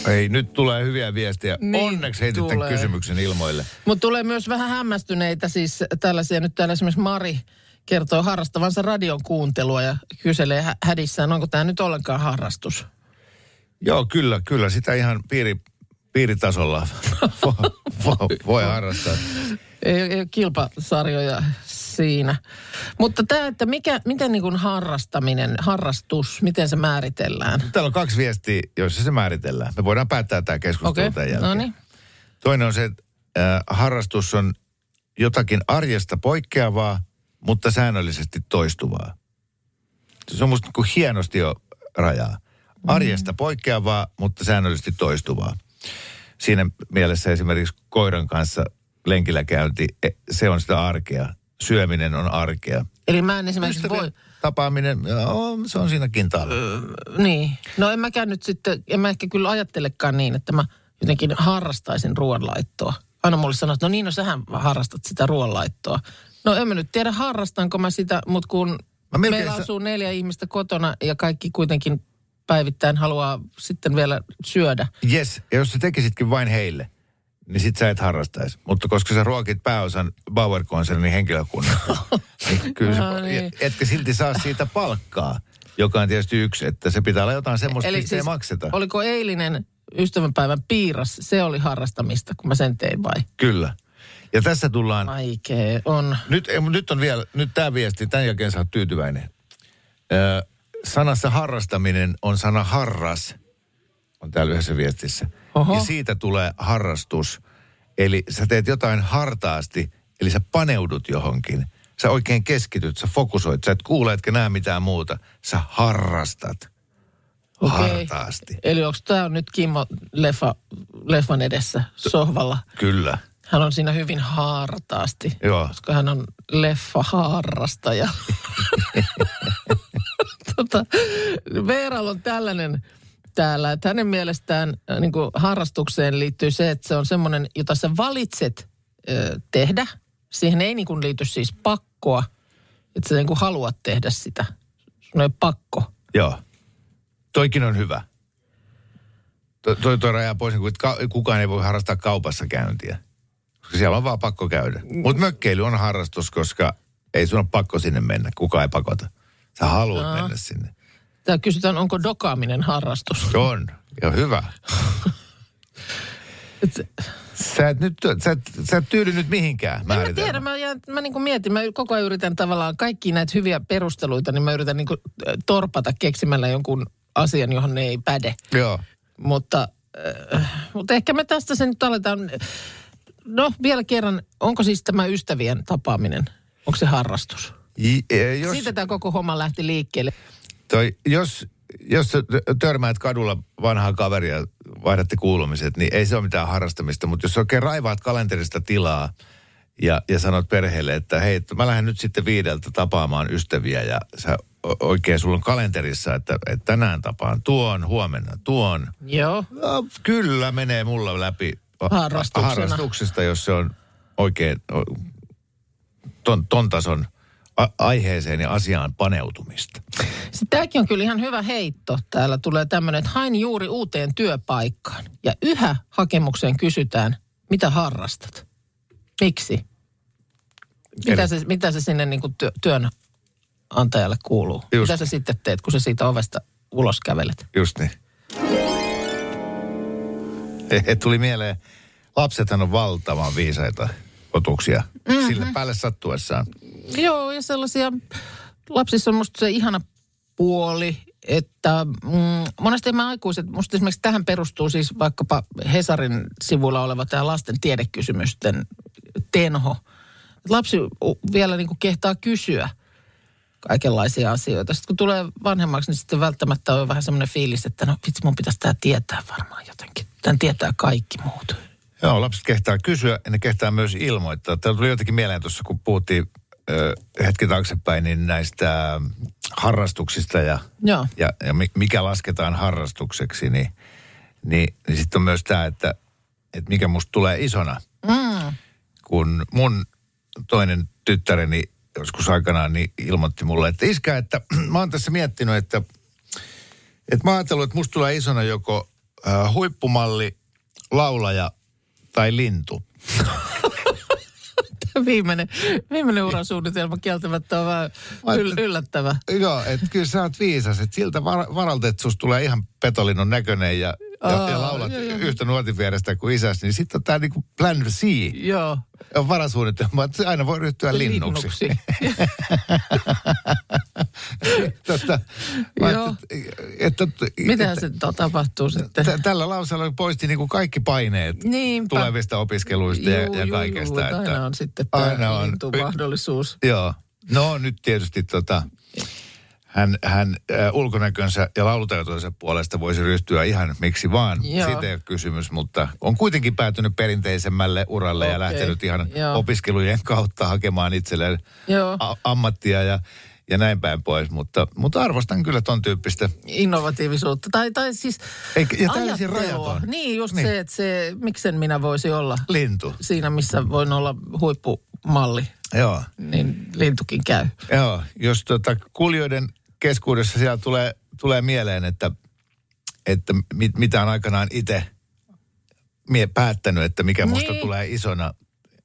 Speaker 2: Ei, nyt tulee hyviä viestejä.
Speaker 3: Niin
Speaker 2: Onneksi heitit tämän kysymyksen ilmoille.
Speaker 3: Mutta tulee myös vähän hämmästyneitä siis tällaisia. Nyt täällä esimerkiksi Mari kertoo harrastavansa radion kuuntelua ja kyselee hä- hädissään, onko tämä nyt ollenkaan harrastus.
Speaker 2: Joo, kyllä, kyllä. Sitä ihan piiri, piiritasolla [LAUGHS] voi, voi, voi harrastaa.
Speaker 3: Ei, ei kilpasarjoja siinä. Mutta tämä, että mikä, miten niin kuin harrastaminen, harrastus, miten se määritellään?
Speaker 2: Täällä on kaksi viestiä, joissa se määritellään. Me voidaan päättää tämä keskustelu
Speaker 3: Okei,
Speaker 2: tämän jälkeen.
Speaker 3: no niin.
Speaker 2: Toinen on se, että äh, harrastus on jotakin arjesta poikkeavaa, mutta säännöllisesti toistuvaa. Se on musta niin kuin hienosti jo rajaa. Arjesta poikkeavaa, mutta säännöllisesti toistuvaa. Siinä mielessä esimerkiksi koiran kanssa lenkillä käynti, e, se on sitä arkea. Syöminen on arkea.
Speaker 3: Eli mä en esimerkiksi
Speaker 2: Ystävien
Speaker 3: voi...
Speaker 2: tapaaminen, joo, se on siinä kintaalla.
Speaker 3: Niin. No en mäkään nyt sitten, en mä ehkä kyllä ajattelekaan niin, että mä jotenkin harrastaisin ruoanlaittoa. Aina mulle sanoo, että no niin, no sähän harrastat sitä ruoanlaittoa. No en mä nyt tiedä, harrastanko mä sitä, mutta kun
Speaker 2: Mä
Speaker 3: meillä asuu neljä ihmistä kotona ja kaikki kuitenkin päivittäin haluaa sitten vielä syödä.
Speaker 2: Yes, ja jos sä tekisitkin vain heille, niin sit sä et harrastaisi. Mutta koska sä ruokit pääosan Bauer-konsernin henkilökunnasta, [LAUGHS] niin kyllä sä,
Speaker 3: niin.
Speaker 2: etkä silti saa siitä palkkaa, joka on tietysti yksi, että se pitää olla jotain semmoista, Eli mistä siis, ei makseta.
Speaker 3: oliko eilinen ystävänpäivän piiras, se oli harrastamista, kun mä sen tein vai?
Speaker 2: Kyllä. Ja tässä tullaan,
Speaker 3: Vaikee on.
Speaker 2: nyt, nyt on vielä, nyt tämä viesti, tämän jälkeen sä oot tyytyväinen. Ö, sanassa harrastaminen on sana harras, on täällä yhdessä viestissä.
Speaker 3: Oho.
Speaker 2: Ja siitä tulee harrastus. Eli sä teet jotain hartaasti, eli sä paneudut johonkin. Sä oikein keskityt, sä fokusoit, sä et kuule etkä näe mitään muuta. Sä harrastat
Speaker 3: Okei.
Speaker 2: hartaasti.
Speaker 3: Eli onko tämä nyt Kimmo leffa, leffan edessä sohvalla?
Speaker 2: Kyllä.
Speaker 3: Hän on siinä hyvin hartaasti,
Speaker 2: Joo.
Speaker 3: koska hän on leffa-harrastaja. [LAUGHS] tota, Veeralla on tällainen täällä, että hänen mielestään äh, niin kuin harrastukseen liittyy se, että se on semmoinen, jota sä valitset ö, tehdä. Siihen ei niin kuin liity siis pakkoa, että sä niin kuin haluat tehdä sitä. Sun ei pakko.
Speaker 2: Joo. Toikin on hyvä. To, toi, toi rajaa pois, niin että ka, kukaan ei voi harrastaa kaupassa käyntiä. Koska siellä on vaan pakko käydä. Mutta mökkeily on harrastus, koska ei sun ole pakko sinne mennä. Kukaan ei pakota. Sä haluat
Speaker 3: Aa.
Speaker 2: mennä sinne.
Speaker 3: Tää kysytään, onko dokaaminen harrastus?
Speaker 2: On. Ja hyvä.
Speaker 3: Et,
Speaker 2: Sä et, nyt, sä et, sä et tyydy nyt mihinkään
Speaker 3: en mä tiedä, mä, jään, mä niin mietin, mä koko ajan yritän tavallaan kaikki näitä hyviä perusteluita, niin mä yritän niin torpata keksimällä jonkun asian, johon ne ei päde.
Speaker 2: Joo.
Speaker 3: Mutta, äh, mutta ehkä me tästä sen nyt aletaan. No vielä kerran, onko siis tämä ystävien tapaaminen, onko se harrastus?
Speaker 2: J, e, jos,
Speaker 3: Siitä tämä koko homma lähti liikkeelle.
Speaker 2: Toi, jos, jos törmäät kadulla vanhaa kaveria, vaihdatte kuulumiset, niin ei se ole mitään harrastamista. Mutta jos oikein raivaat kalenterista tilaa ja, ja sanot perheelle, että hei, mä lähden nyt sitten viideltä tapaamaan ystäviä ja sä oikein sulla on kalenterissa, että, että tänään tapaan tuon, huomenna tuon.
Speaker 3: Joo.
Speaker 2: No, kyllä menee mulla läpi harrastuksesta, jos se on oikein ton, ton tason a- aiheeseen ja asiaan paneutumista.
Speaker 3: Sitten tämäkin on kyllä ihan hyvä heitto. Täällä tulee tämmöinen, että hain juuri uuteen työpaikkaan. Ja yhä hakemukseen kysytään, mitä harrastat? Miksi? Mitä se, mitä se sinne niin kuin työ, työnantajalle kuuluu?
Speaker 2: Just.
Speaker 3: Mitä sä sitten teet, kun sä siitä ovesta ulos kävelet?
Speaker 2: Just niin. Tuli mieleen, lapsethan on valtavan viisaita otuksia mm-hmm. sille päälle sattuessaan.
Speaker 3: Joo, ja sellaisia, lapsissa on musta se ihana puoli, että mm, monesti mä aikuiset, musta esimerkiksi tähän perustuu siis vaikkapa Hesarin sivuilla oleva tämä lasten tiedekysymysten tenho. Lapsi vielä niin kuin kehtaa kysyä kaikenlaisia asioita. Sitten kun tulee vanhemmaksi, niin sitten välttämättä on vähän semmoinen fiilis, että no vitsi, mun pitäisi tämä tietää varmaan jotenkin. Tän tietää kaikki muut.
Speaker 2: Joo, lapset kehtaa kysyä ja ne kehtaa myös ilmoittaa. Täällä tuli jotenkin mieleen tuossa, kun puhuttiin hetki taaksepäin, niin näistä harrastuksista ja,
Speaker 3: Joo.
Speaker 2: ja, ja mi- mikä lasketaan harrastukseksi, niin, niin, niin sitten on myös tämä, että, että mikä musta tulee isona.
Speaker 3: Mm.
Speaker 2: Kun mun toinen tyttäreni joskus aikanaan niin ilmoitti mulle, että iskä, että [CLEARS THROAT] mä oon tässä miettinyt, että, että mä oon ajatellut, että musta tulee isona joko äh, huippumalli, laulaja tai lintu. [LAUGHS] [LAUGHS]
Speaker 3: Viimeinen, viimeinen urasuunnitelma kieltämättä on vähän yl- yllättävä.
Speaker 2: Joo, että kyllä sä oot viisas, että siltä var- varalta, että susta tulee ihan petolinnon näköinen ja, ja, ja laulat
Speaker 3: joo, joo.
Speaker 2: yhtä nuotin vierestä kuin isäsi, niin sitten on tää niinku plan C.
Speaker 3: Joo.
Speaker 2: On varasuunnitelma, että aina voi ryhtyä linnuksi. [LAUGHS] tota, mä
Speaker 3: Joo.
Speaker 2: että, että,
Speaker 3: Mitähän se tapahtuu sitten?
Speaker 2: Tä- Tällä lauseella poisti niin kuin kaikki paineet
Speaker 3: Niinpä.
Speaker 2: tulevista opiskeluista ja, ja kaikesta.
Speaker 3: Juu,
Speaker 2: että,
Speaker 3: aina on sitten tämä
Speaker 2: aina on.
Speaker 3: mahdollisuus.
Speaker 2: Joo. No nyt tietysti tota, hän, hän äh, ulkonäkönsä ja laulutaitojensa puolesta voisi ryhtyä ihan miksi vaan.
Speaker 3: Joo.
Speaker 2: Siitä ei ole kysymys, mutta on kuitenkin päätynyt perinteisemmälle uralle ja
Speaker 3: Okei,
Speaker 2: lähtenyt ihan
Speaker 3: joo.
Speaker 2: opiskelujen kautta hakemaan itselleen a- ammattia ja, ja näin päin pois. Mutta, mutta arvostan kyllä ton tyyppistä.
Speaker 3: Innovatiivisuutta. Tai, tai siis
Speaker 2: Eikä- ja täysin rajaton.
Speaker 3: Niin, just
Speaker 2: Niin.
Speaker 3: se, että se, miksen minä voisi olla
Speaker 2: Lintu.
Speaker 3: siinä, missä voin olla huippumalli,
Speaker 2: Joo.
Speaker 3: niin lintukin käy.
Speaker 2: Joo, jos tota kuljoiden keskuudessa siellä tulee, tulee mieleen, että, että mit, mitä on aikanaan itse mie päättänyt, että mikä musta
Speaker 3: Niin.
Speaker 2: tulee isona,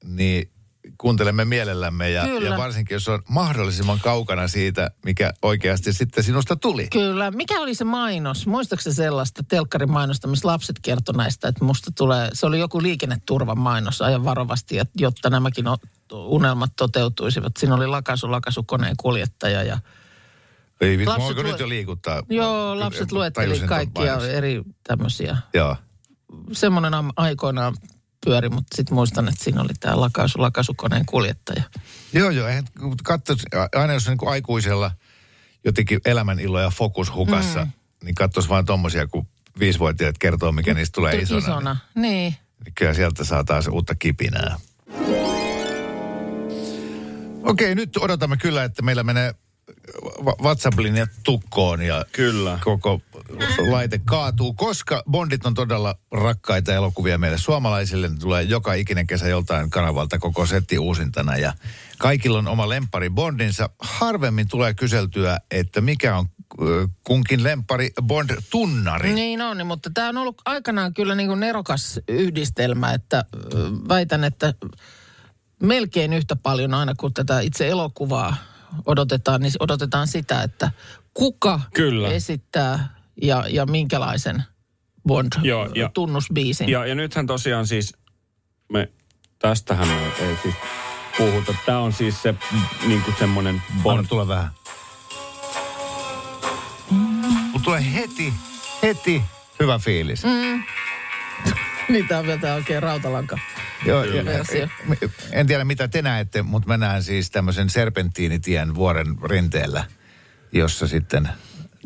Speaker 2: niin kuuntelemme mielellämme ja,
Speaker 3: Kyllä.
Speaker 2: ja varsinkin jos on mahdollisimman kaukana siitä, mikä oikeasti sitten sinusta tuli.
Speaker 3: Kyllä. Mikä oli se mainos? Muistaakseni sellaista telkkarin mainosta, missä lapset kertoi näistä, että musta tulee, se oli joku liikenneturvan mainos ajan varovasti, että jotta nämäkin unelmat toteutuisivat. Siinä oli lakasu, lakasukoneen kuljettaja ja
Speaker 2: Ei,
Speaker 3: Lapset
Speaker 2: voinko
Speaker 3: lue-
Speaker 2: nyt jo liikuttaa?
Speaker 3: joo, lapset luetteli kaikkia eri tämmöisiä.
Speaker 2: Joo.
Speaker 3: Semmoinen aikoinaan pyöri, mutta sitten muistan, että siinä oli tämä lakasu, lakasukoneen kuljettaja.
Speaker 2: Joo, joo. Eihän, katso, aina jos on niin aikuisella jotenkin elämänilo ja fokus hukassa, mm. niin katsoisi vaan tommosia, kun viisivuotiaat kertoo, mikä niistä tulee isona.
Speaker 3: isona. Niin.
Speaker 2: Niin kyllä sieltä saa taas uutta kipinää. Okei, nyt odotamme kyllä, että meillä menee wa- WhatsApp-linja tukkoon ja
Speaker 4: Kyllä.
Speaker 2: koko laite kaatuu, koska Bondit on todella rakkaita elokuvia meille suomalaisille. Ne tulee joka ikinen kesä joltain kanavalta koko setti uusintana ja kaikilla on oma lempari Bondinsa. Harvemmin tulee kyseltyä, että mikä on kunkin lempari Bond-tunnari.
Speaker 3: Niin on, niin, mutta tämä on ollut aikanaan kyllä niin kuin nerokas yhdistelmä, että väitän, että melkein yhtä paljon aina kuin tätä itse elokuvaa odotetaan, niin odotetaan sitä, että kuka
Speaker 4: Kyllä.
Speaker 3: esittää ja, ja minkälaisen
Speaker 4: Joo, ja-
Speaker 3: Bond-tunnusbiisin.
Speaker 4: Ja, ja nythän tosiaan siis, me, tästähän ei, ei siis puhuta. Tämä on siis se mm, niin kuin semmoinen
Speaker 2: Anna
Speaker 4: Bond.
Speaker 2: tulla vähän. Mut tulee heti, heti hyvä fiilis. Mm. [LAUGHS]
Speaker 3: Niin tämä on vielä tää oikein rautalanka.
Speaker 2: Joo, ja, en tiedä mitä te näette, mutta mä näen siis tämmöisen serpentiinitien vuoren rinteellä, jossa sitten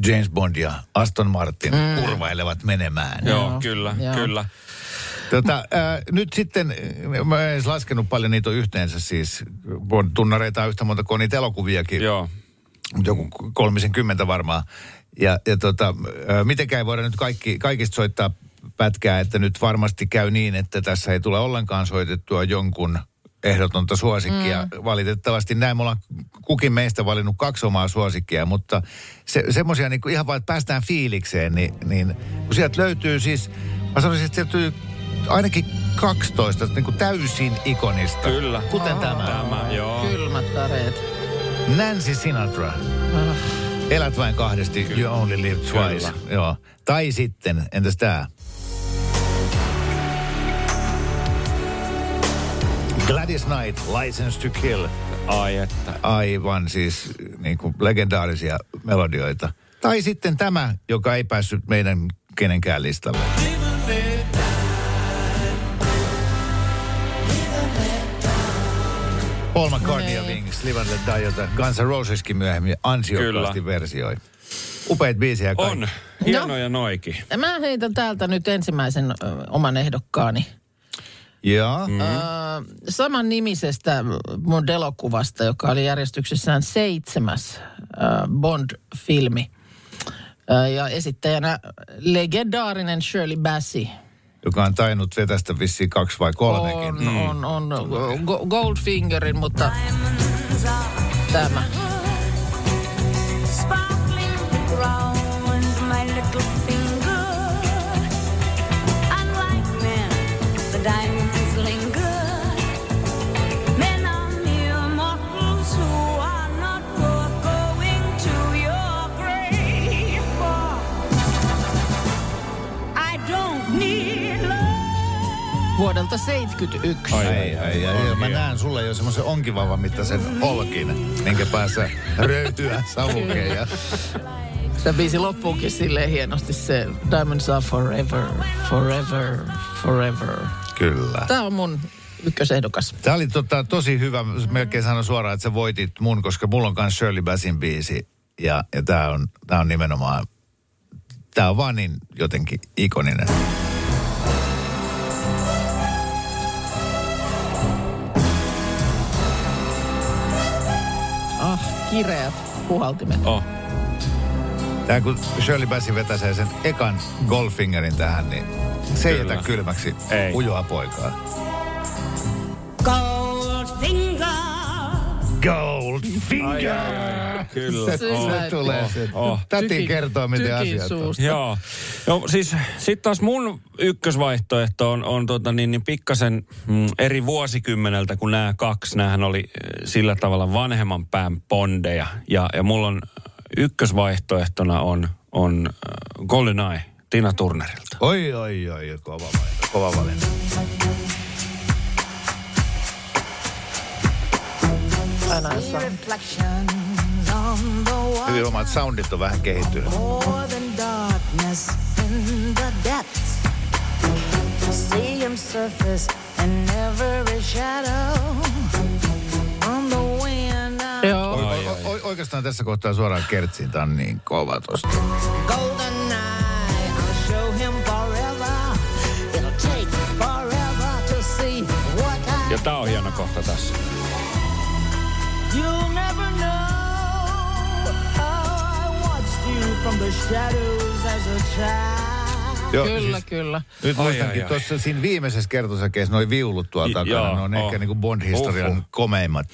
Speaker 2: James Bond ja Aston Martin mm. kurvailevat menemään.
Speaker 4: Joo,
Speaker 3: Joo,
Speaker 4: kyllä,
Speaker 3: joo.
Speaker 4: kyllä.
Speaker 2: Tota, äh, nyt sitten, mä en edes laskenut paljon niitä on yhteensä siis, on yhtä monta kuin niitä elokuviakin.
Speaker 4: Joo.
Speaker 2: joku kolmisen kymmentä varmaan. Ja, ja tota, ö, mitenkään ei voida nyt kaikki, kaikista soittaa pätkää, että nyt varmasti käy niin, että tässä ei tule ollenkaan soitettua jonkun ehdotonta suosikkia. Mm. Valitettavasti näin me ollaan kukin meistä valinnut kaksi omaa suosikkia, mutta se, semmoisia niin ihan vaan, että päästään fiilikseen, niin, niin kun sieltä löytyy siis, mä sanoisin, että sieltä löytyy ainakin 12 niin kuin täysin ikonista.
Speaker 4: Kyllä.
Speaker 2: Kuten tämä.
Speaker 4: Tämä, joo.
Speaker 3: Kylmät väreet.
Speaker 2: Nancy Sinatra.
Speaker 3: Ah.
Speaker 2: Elät vain kahdesti, Kyllä. you only live twice.
Speaker 4: Kyllä.
Speaker 2: Joo. Tai sitten, entäs tää? Gladys Knight, License to Kill.
Speaker 4: Ai että.
Speaker 2: Aivan siis niin kuin legendaarisia melodioita. Tai sitten tämä, joka ei päässyt meidän kenenkään listalle. Paul McCartney ja
Speaker 3: Niin.
Speaker 2: Wings, Live and Let Die, jota Guns N' Roseskin myöhemmin ansiokkaasti
Speaker 4: Kyllä.
Speaker 2: versioi. Upeat biisejä kaikki.
Speaker 4: On. Hienoja noiki.
Speaker 3: Mä heitän täältä nyt ensimmäisen ö, oman ehdokkaani.
Speaker 2: Joo.
Speaker 3: Mm. Ö, saman nimisestä mun elokuvasta, joka oli järjestyksessään seitsemäs ö, Bond-filmi. Ö, ja esittäjänä legendaarinen Shirley Bassey.
Speaker 2: Joka on tainnut vetästä vissiin kaksi vai kolmekin.
Speaker 3: On, on, on Go- Goldfingerin, mutta tämä. Vuodelta 71.
Speaker 4: Ai,
Speaker 2: Ai, ai, ai, ai. Mä näen sulle jo semmoisen onkivavan mittaisen holkin, minkä päässä röytyä savukeja.
Speaker 3: Se biisi loppuukin silleen hienosti se Diamonds are forever, forever, forever.
Speaker 2: Kyllä.
Speaker 3: Tämä on mun ykkösehdokas.
Speaker 2: Tämä oli tota, tosi hyvä. Melkein sanon suoraan, että sä voitit mun, koska mulla on myös Shirley Bassin biisi. Ja, ja tämä on, tää on nimenomaan, tämä on vaan niin jotenkin ikoninen.
Speaker 3: Kireät puhaltimet.
Speaker 4: Oh.
Speaker 2: Tämä kun Shirley Bassin vetäsee sen ekan Goldfingerin tähän, niin se ei
Speaker 4: Kyllä.
Speaker 2: jätä kylmäksi
Speaker 4: Ei.
Speaker 2: ujoa poikaa.
Speaker 5: Goldfinger.
Speaker 2: Goldfinger!
Speaker 4: Kyllä.
Speaker 2: Se,
Speaker 3: Oh.
Speaker 2: se tulee se.
Speaker 4: Oh.
Speaker 2: Täti
Speaker 3: Tykin-
Speaker 2: kertoo, miten asiat on.
Speaker 4: Joo. No siis sitten taas mun ykkösvaihtoehto on, on tota niin, niin pikkasen mm, eri vuosikymmeneltä kuin nämä kaksi. Nämähän oli äh, sillä tavalla vanhemman pään bondeja. Ja, ja mulla on ykkösvaihtoehtona on, on äh, GoldenEye Tina Turnerilta.
Speaker 2: Oi, oi, oi, kova valinta, kova valinta.
Speaker 5: Water.
Speaker 2: Hyvin omat soundit on vähän kehittynyt.
Speaker 5: More than darkness in the depths. See him surface in every shadow. On the wind.
Speaker 3: Joo.
Speaker 2: O- o- o- oikeastaan tässä kohtaa suoraan kertsiin, tää on niin kova tosta.
Speaker 4: Ja tää on hieno kohta tässä.
Speaker 2: Joo,
Speaker 3: Kyllä,
Speaker 2: siis
Speaker 3: kyllä.
Speaker 2: Nyt muistankin, tuossa siinä viimeisessä kertosäkeessä noi viulut tuolla
Speaker 4: I-
Speaker 2: takana,
Speaker 4: joo,
Speaker 2: ne on
Speaker 4: oh.
Speaker 2: ehkä niin kuin Bond-historian
Speaker 4: Uhuh.
Speaker 2: komeimmat.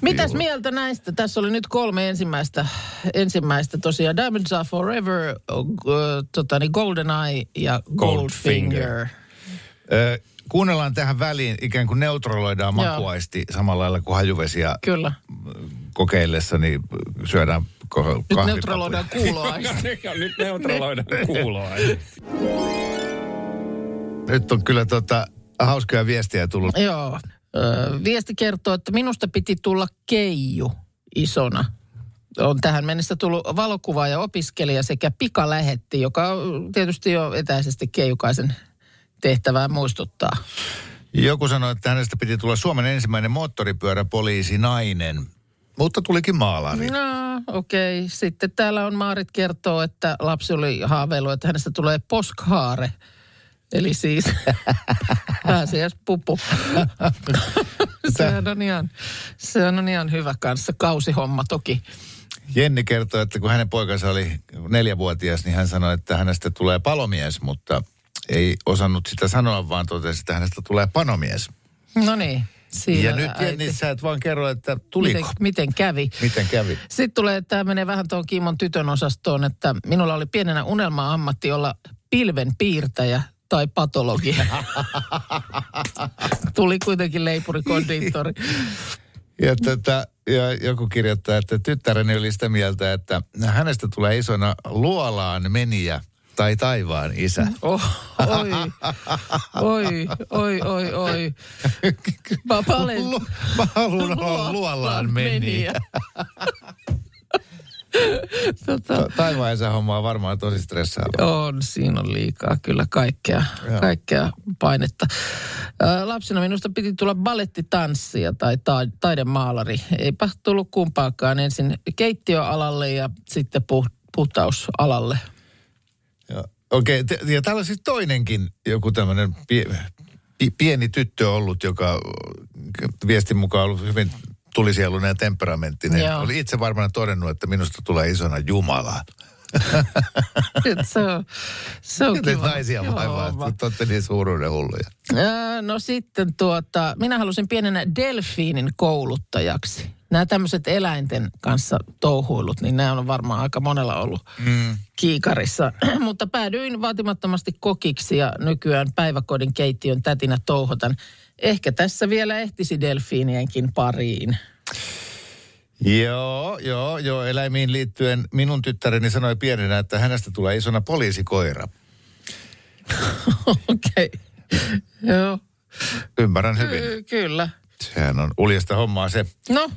Speaker 3: Mitäs
Speaker 2: viulut.
Speaker 3: mieltä näistä? Tässä oli nyt kolme ensimmäistä, ensimmäistä tosiaan. Diamonds are forever, uh, tota, niin GoldenEye ja Goldfinger.
Speaker 4: Goldfinger.
Speaker 2: Ö, kuunnellaan tähän väliin, ikään kuin neutraloidaan
Speaker 3: Joo.
Speaker 2: makuaisti samalla lailla kuin hajuvesiä
Speaker 3: Kyllä.
Speaker 2: kokeillessa, niin syödään ko-
Speaker 3: Nyt
Speaker 2: kahvipapuja.
Speaker 3: neutraloidaan [LAUGHS] kuuloaisti.
Speaker 4: Nyt neutraloidaan kuuloa.
Speaker 2: Nyt on kyllä tota, hauskoja viestiä tullut.
Speaker 3: Joo. Ö, viesti kertoo, että minusta piti tulla keiju isona. On tähän mennessä tullut valokuvaaja ja opiskelija sekä pikalähetti, joka tietysti jo etäisesti keijukaisen tehtävää muistuttaa.
Speaker 2: Joku sanoi, että hänestä piti tulla Suomen ensimmäinen moottoripyöräpoliisi nainen, mutta tulikin maalari.
Speaker 3: No, okei. Okay. Sitten täällä on Maarit kertoo, että lapsi oli haaveillut, että hänestä tulee poskhaare. Eli siis [LAUGHS] pääsiäispupu. [LAUGHS] sehän, on ihan, sehän on ihan hyvä kanssa. Kausihomma toki.
Speaker 2: Jenni kertoi, että kun hänen poikansa oli neljävuotias, niin hän sanoi, että hänestä tulee palomies, mutta ei osannut sitä sanoa, vaan totesi, että hänestä tulee panomies.
Speaker 3: No niin. Siinä
Speaker 2: ja nyt. Jenni, sä et vaan kerro, että tuliko.
Speaker 3: Miten, miten kävi?
Speaker 2: Miten kävi?
Speaker 3: Sitten tulee, tämä menee vähän tuon Kiimon tytön osastoon, että minulla oli pienenä unelma-ammatti olla pilven piirtäjä tai patologi. [LAUGHS] Tuli kuitenkin leipurikondiittori. [LAUGHS]
Speaker 2: Ja, tätä, ja joku kirjoittaa, että tyttäreni oli sitä mieltä, että hänestä tulee isona luolaan meniä tai taivaan isä.
Speaker 3: Oh, oi, oi, oi, oi, oi. Mä palen,
Speaker 2: Lu, mä haluan olla luolaan meniä.
Speaker 3: tota,
Speaker 2: Taivaan isä homma on varmaan tosi stressaava.
Speaker 3: on, siinä on liikaa kyllä kaikkea,
Speaker 2: Joo.
Speaker 3: kaikkea painetta. Lapsena minusta piti tulla ballettitanssia tai ta- taidemaalari. Eipä tullut kumpaakaan ensin keittiöalalle ja sitten puh- puhtausalalle.
Speaker 2: Okei, okay, ja täällä on siis toinenkin joku tämmöinen pie, pi, pieni tyttö ollut, joka viestin mukaan ollut hyvin tulisielunen ja temperamenttinen.
Speaker 3: Joo.
Speaker 2: Oli itse varmaan todennut, että minusta tulee isona Jumala. [LAUGHS]
Speaker 3: Se on, se on kiva.
Speaker 2: naisia vaivaa,
Speaker 3: va-
Speaker 2: että olette niin suuruuden hulluja.
Speaker 3: No sitten tuota, minä halusin pienenä delfiinin kouluttajaksi. Nämä tämmöiset eläinten kanssa touhuilut, niin nämä on varmaan aika monella ollut mm. kiikarissa. [CLEARS THROAT] Mutta päädyin vaatimattomasti kokiksi ja nykyään päiväkodin keittiön tätinä touhotan. Ehkä tässä vielä ehtisi delfiinienkin pariin.
Speaker 2: Joo, joo, joo. Eläimiin liittyen minun tyttäreni sanoi pienenä, että hänestä tulee isona poliisikoira. [LAUGHS]
Speaker 3: Okei. Joo,
Speaker 2: Ymmärrän hyvin.
Speaker 3: Ky- kyllä.
Speaker 2: Sehän on uljasta hommaa se.
Speaker 3: No,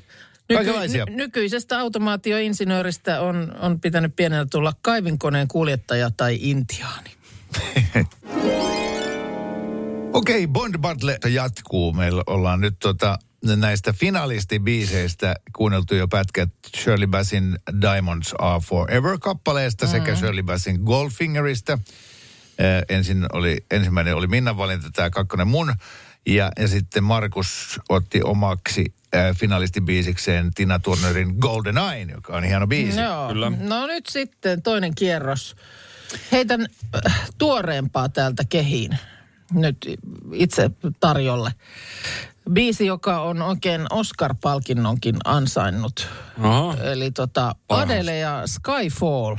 Speaker 2: Kaikenlaisia.
Speaker 3: ny- nykyisestä automaatioinsinööristä on, on pitänyt pienenä tulla kaivinkoneen kuljettaja tai intiaani. [LAUGHS]
Speaker 2: Okei, Bond Battle jatkuu. Meillä ollaan nyt tota, näistä finalistibiiseistä kuunneltu jo pätkät Shirley Bassin Diamonds Are Forever-kappaleesta mm. sekä Shirley Bassin Goldfingerista. Äh, ensin oli, ensimmäinen oli Minnan valinta, tämä kakkonen mun. Ja, ja sitten Markus otti omaksi äh, finalistibiisikseen Tina Turnerin Golden Eye, joka on hieno biisi.
Speaker 3: Joo.
Speaker 4: Kyllä.
Speaker 3: No nyt sitten toinen kierros. Heitän äh, tuoreempaa täältä kehiin nyt itse tarjolle. Biisi, joka on oikein Oscar-palkinnonkin ansainnut.
Speaker 4: Aha.
Speaker 3: Eli tota Adele ja Skyfall.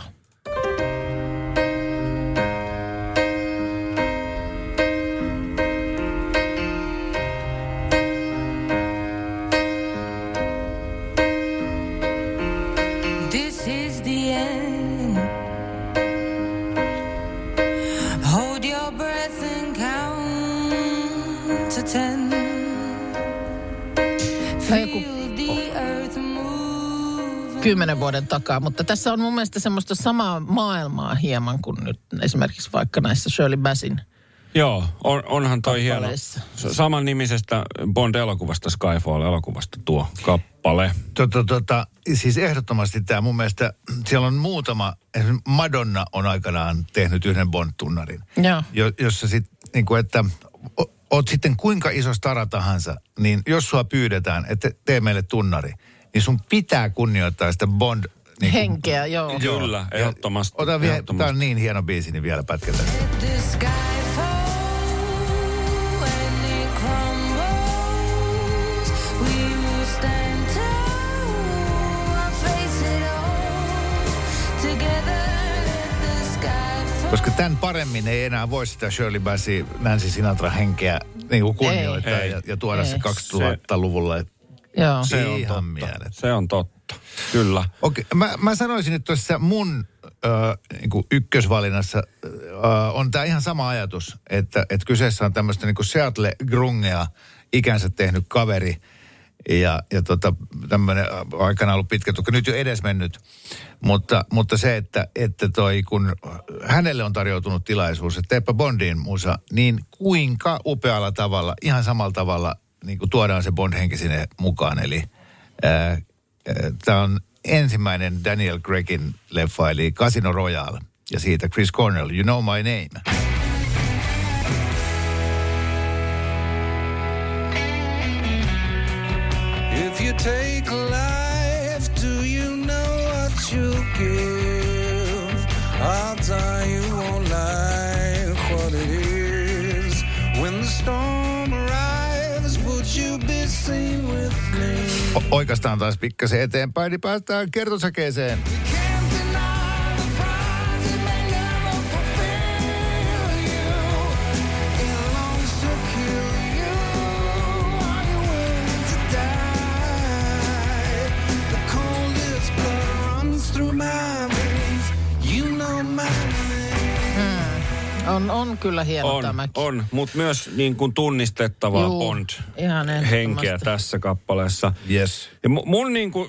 Speaker 3: Kymmenen vuoden takaa, mutta tässä on mun mielestä semmoista samaa maailmaa hieman kuin nyt esimerkiksi vaikka näissä Shirley Bassin
Speaker 4: Joo, on, onhan toi hieno. Saman nimisestä Bond-elokuvasta Skyfall-elokuvasta tuo kappale.
Speaker 2: Tota, tota, siis ehdottomasti tämä mun mielestä, siellä on muutama, Madonna on aikanaan tehnyt yhden Bond-tunnarin,
Speaker 3: Joo.
Speaker 2: jo, jossa sitten, niin kuin, että o, oot sitten kuinka iso stara tahansa, niin jos sua pyydetään, että tee meille tunnari, niin sun pitää kunnioittaa sitä Bond... Niin kuin-
Speaker 3: henkeä, joo.
Speaker 4: Kyllä, ehdottomasti.
Speaker 2: Ota vielä,
Speaker 4: ehdottomasti.
Speaker 2: tämä on niin hieno biisi, niin vielä pätkätään.
Speaker 5: The sky fall when it crumbles. We will stand tall and face it all together. Let the sky fall.
Speaker 2: Koska tämän paremmin ei enää voi sitä Shirley Bassey, Nancy Sinatra henkeä niin kuin kunnioittaa
Speaker 4: Ei.
Speaker 2: ja, ja tuoda
Speaker 3: Ei.
Speaker 2: se 2000-luvulle.
Speaker 3: Joo.
Speaker 4: Se on
Speaker 2: Ihan
Speaker 4: totta.
Speaker 2: mieletön.
Speaker 4: Se on totta. Kyllä.
Speaker 2: Okei, mä, mä sanoisin, että tuossa mun äh, niin ykkösvalinnassa äh, on tämä ihan sama ajatus, että, että kyseessä on tämmöistä niin Seattle Grungea ikänsä tehnyt kaveri ja, ja tota, tämmöinen aikana ollut pitkä tukka, nyt jo edesmennyt. Mutta, mutta se, että, että toi, kun hänelle on tarjoutunut tilaisuus, että teepä Bondin musa, niin kuinka upealla tavalla, ihan samalla tavalla niin kuin tuodaan se Bond-henki sinne mukaan. Eli Tämä on ensimmäinen Daniel Craigin leffa, eli Casino Royale. Ja siitä Chris Cornell, You Know My Name.
Speaker 6: If you take life,
Speaker 2: oikeastaan taas pikkasen eteenpäin, niin päästään kertosäkeeseen.
Speaker 3: On, on kyllä hieno
Speaker 4: On,
Speaker 3: tämäkin.
Speaker 4: on mutta myös niin kuin tunnistettavaa
Speaker 3: Juu,
Speaker 4: Bond
Speaker 3: ihan
Speaker 4: henkeä tässä kappaleessa.
Speaker 2: Yes.
Speaker 4: Ja mu- mun niin kuin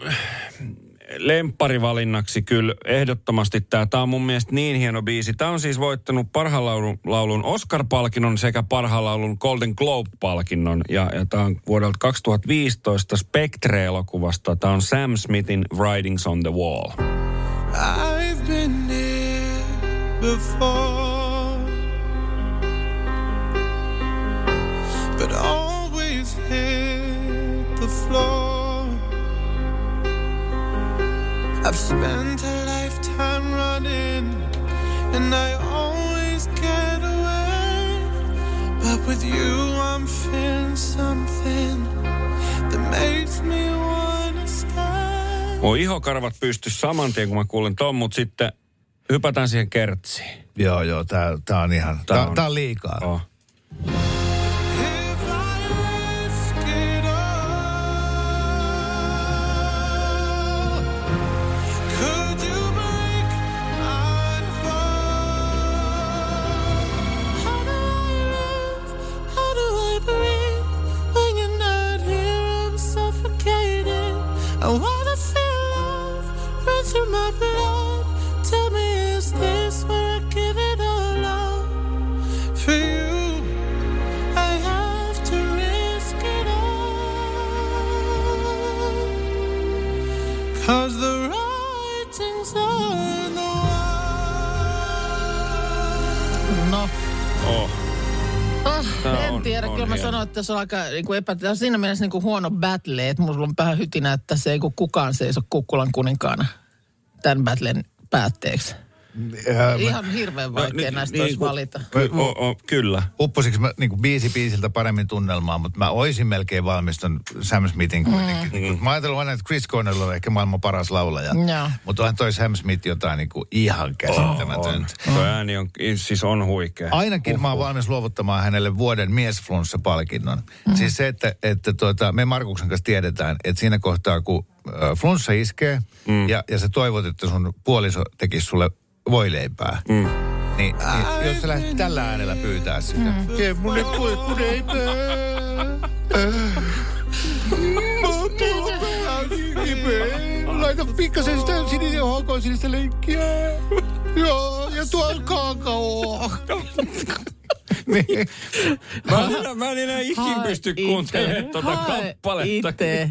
Speaker 4: lempparivalinnaksi kyllä ehdottomasti tämä. Tämä on mun mielestä niin hieno biisi. Tämä on siis voittanut parhaan laulun, laulun Oscar-palkinnon sekä parhaan laulun Golden Globe-palkinnon. Ja, ja tämä on vuodelta 2015 Spectre-elokuvasta. Tämä on Sam Smithin Writings on the Wall.
Speaker 6: I've been here before, floor. I've spent a lifetime running, and I always get away. But with you, I'm feeling something that makes me wanna stay.
Speaker 4: Mun ihokarvat pysty saman tien, kun mä kuulen ton, mutta sitten hypätään siihen kertsiin.
Speaker 2: Joo, joo, tää, tää on ihan,
Speaker 4: Tää
Speaker 2: tää,
Speaker 4: on-
Speaker 2: tää on liikaa.
Speaker 4: Oh.
Speaker 3: Mä sanoin, että se on aika niin kuin epä... Tämä on siinä mielessä niin kuin huono battle, että mulla on vähän hytinä, että se ei kun kukaan seiso Kukkulan kuninkaana tämän battlen päätteeksi.
Speaker 2: Mä-
Speaker 3: Ihan hirveän vaikea
Speaker 4: niin-
Speaker 3: näistä
Speaker 4: niin
Speaker 3: valita.
Speaker 4: O, o, kyllä.
Speaker 2: upposiksi mä niin biisi biisiltä paremmin tunnelmaa, mutta mä oisin melkein valmistunut Sam Smithin kuitenkin. Mm. Mä ajattelin aina, että Chris Cornell on ehkä maailman paras laulaja. Mutta onhan toi Sam Smith jotain niin kuin ihan käsittämätöntä.
Speaker 4: On. Tuo ääni on, siis on huikea.
Speaker 2: Ainakin mä oon valmis luovuttamaan hänelle vuoden miesflunssa-palkinnon. Mm. Siis se, että, että tuota, me Markuksen kanssa tiedetään, että siinä kohtaa, kun äh, flunssa iskee mm. ja, ja sä toivot, että sun puoliso tekisi sulle voileipää, mm. niin, niin jos sä lähdet tällä äänellä pyytää sitä. Mm. Tee mulle. Mä oon kipeä. Laita pikkasen sitä sinisen hokoon sinistä leikkiä. Joo, ja tuolla kaakaoa. niin.
Speaker 4: Mä, en enää- mä en enää ikin pysty kuuntelemaan tuota kappaletta.
Speaker 3: Itse.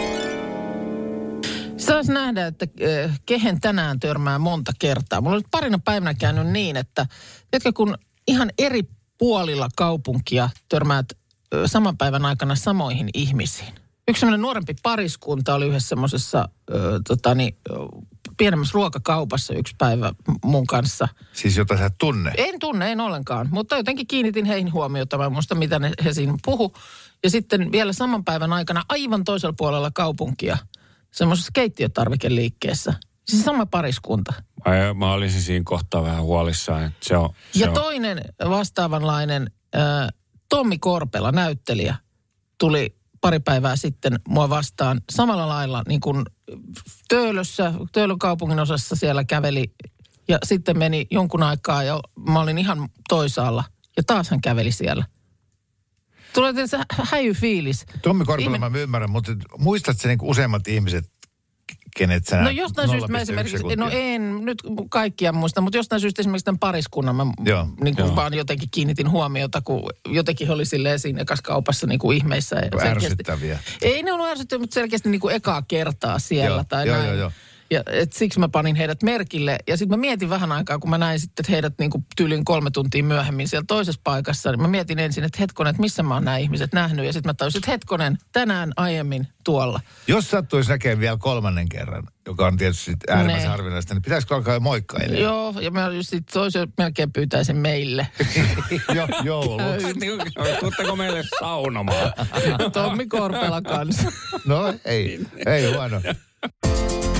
Speaker 3: [LAUGHS] Saisi nähdä, että äh, kehen tänään törmää monta kertaa. Mulla on nyt parina päivänä käynyt niin, että jotka kun ihan eri puolilla kaupunkia törmäät äh, saman päivän aikana samoihin ihmisiin. Yksi semmoinen nuorempi pariskunta oli yhdessä semmoisessa äh, totani, äh, pienemmässä ruokakaupassa yksi päivä mun kanssa –
Speaker 2: Siis jota sä et tunne.
Speaker 3: en tunne, en ollenkaan, mutta jotenkin kiinnitin heihin huomiota. Mä muista, mitä ne, he siinä puhu. Ja sitten vielä saman päivän aikana aivan toisella puolella kaupunkia, semmoisessa keittiötarvikeliikkeessä. Siis sama pariskunta.
Speaker 4: Ai, mä olisin siinä kohtaa vähän huolissaan, että se on... Se
Speaker 3: Ja
Speaker 4: on.
Speaker 3: toinen vastaavanlainen, äh, Tommi Korpela, näyttelijä, tuli pari päivää sitten mua vastaan samalla lailla niin kuin Töölössä, Töölön kaupungin osassa siellä käveli ja sitten meni jonkun aikaa ja mä olin ihan toisaalla ja taas hän käveli siellä. Tulee tietysti häijy fiilis.
Speaker 2: Tommi Korpela
Speaker 3: Ihme-
Speaker 2: mä ymmärrän, mutta muistatko sä niinku useimmat ihmiset, kenet sä
Speaker 3: No jostain syystä mä
Speaker 2: 0,1
Speaker 3: esimerkiksi,
Speaker 2: sekuntia?
Speaker 3: no en nyt kaikkia muista, mutta jostain syystä esimerkiksi tämän pariskunnan mä
Speaker 2: Joo,
Speaker 3: niin kuin
Speaker 4: joo.
Speaker 3: vaan jotenkin kiinnitin huomiota, kun jotenkin oli silleen siinä ekassa kaupassa niin kuin ihmeissä. Ja selkeästi-
Speaker 2: Ärsyttäviä.
Speaker 3: Ei ne ollut ärsyttäviä, mutta selkeästi niin kuin ekaa kertaa siellä
Speaker 2: Joo,
Speaker 3: tai
Speaker 2: joo,
Speaker 3: näin.
Speaker 2: joo, joo.
Speaker 3: Ja et siksi mä panin heidät merkille. Ja sitten mä mietin vähän aikaa, kun mä näin sitten heidät niin kuin tyylin kolme tuntia myöhemmin siellä toisessa paikassa. Niin mä mietin ensin, että hetkonen, että missä mä oon nämä ihmiset nähnyt. Ja sitten mä tajusin, että hetkonen, tänään aiemmin tuolla.
Speaker 2: Jos sattuisi näkemään vielä kolmannen kerran, joka on tietysti sit äärimmäisen
Speaker 3: Ne.
Speaker 2: harvinaista, niin pitäisikö alkaa jo moikkailemaan?
Speaker 3: Joo, ja mä sitten toisen melkein pyytäisin meille. [LAUGHS]
Speaker 2: jo, joulut.
Speaker 4: Tuutteko meille saunomaan? [LAUGHS]
Speaker 3: Tommi Korpela kanssa.
Speaker 2: No ei, ei huono. [LAUGHS]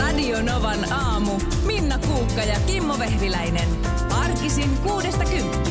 Speaker 1: Radio Novan aamu. Minna Kuukka ja Kimmo Vehviläinen. Arkisin kuudesta kymppiin.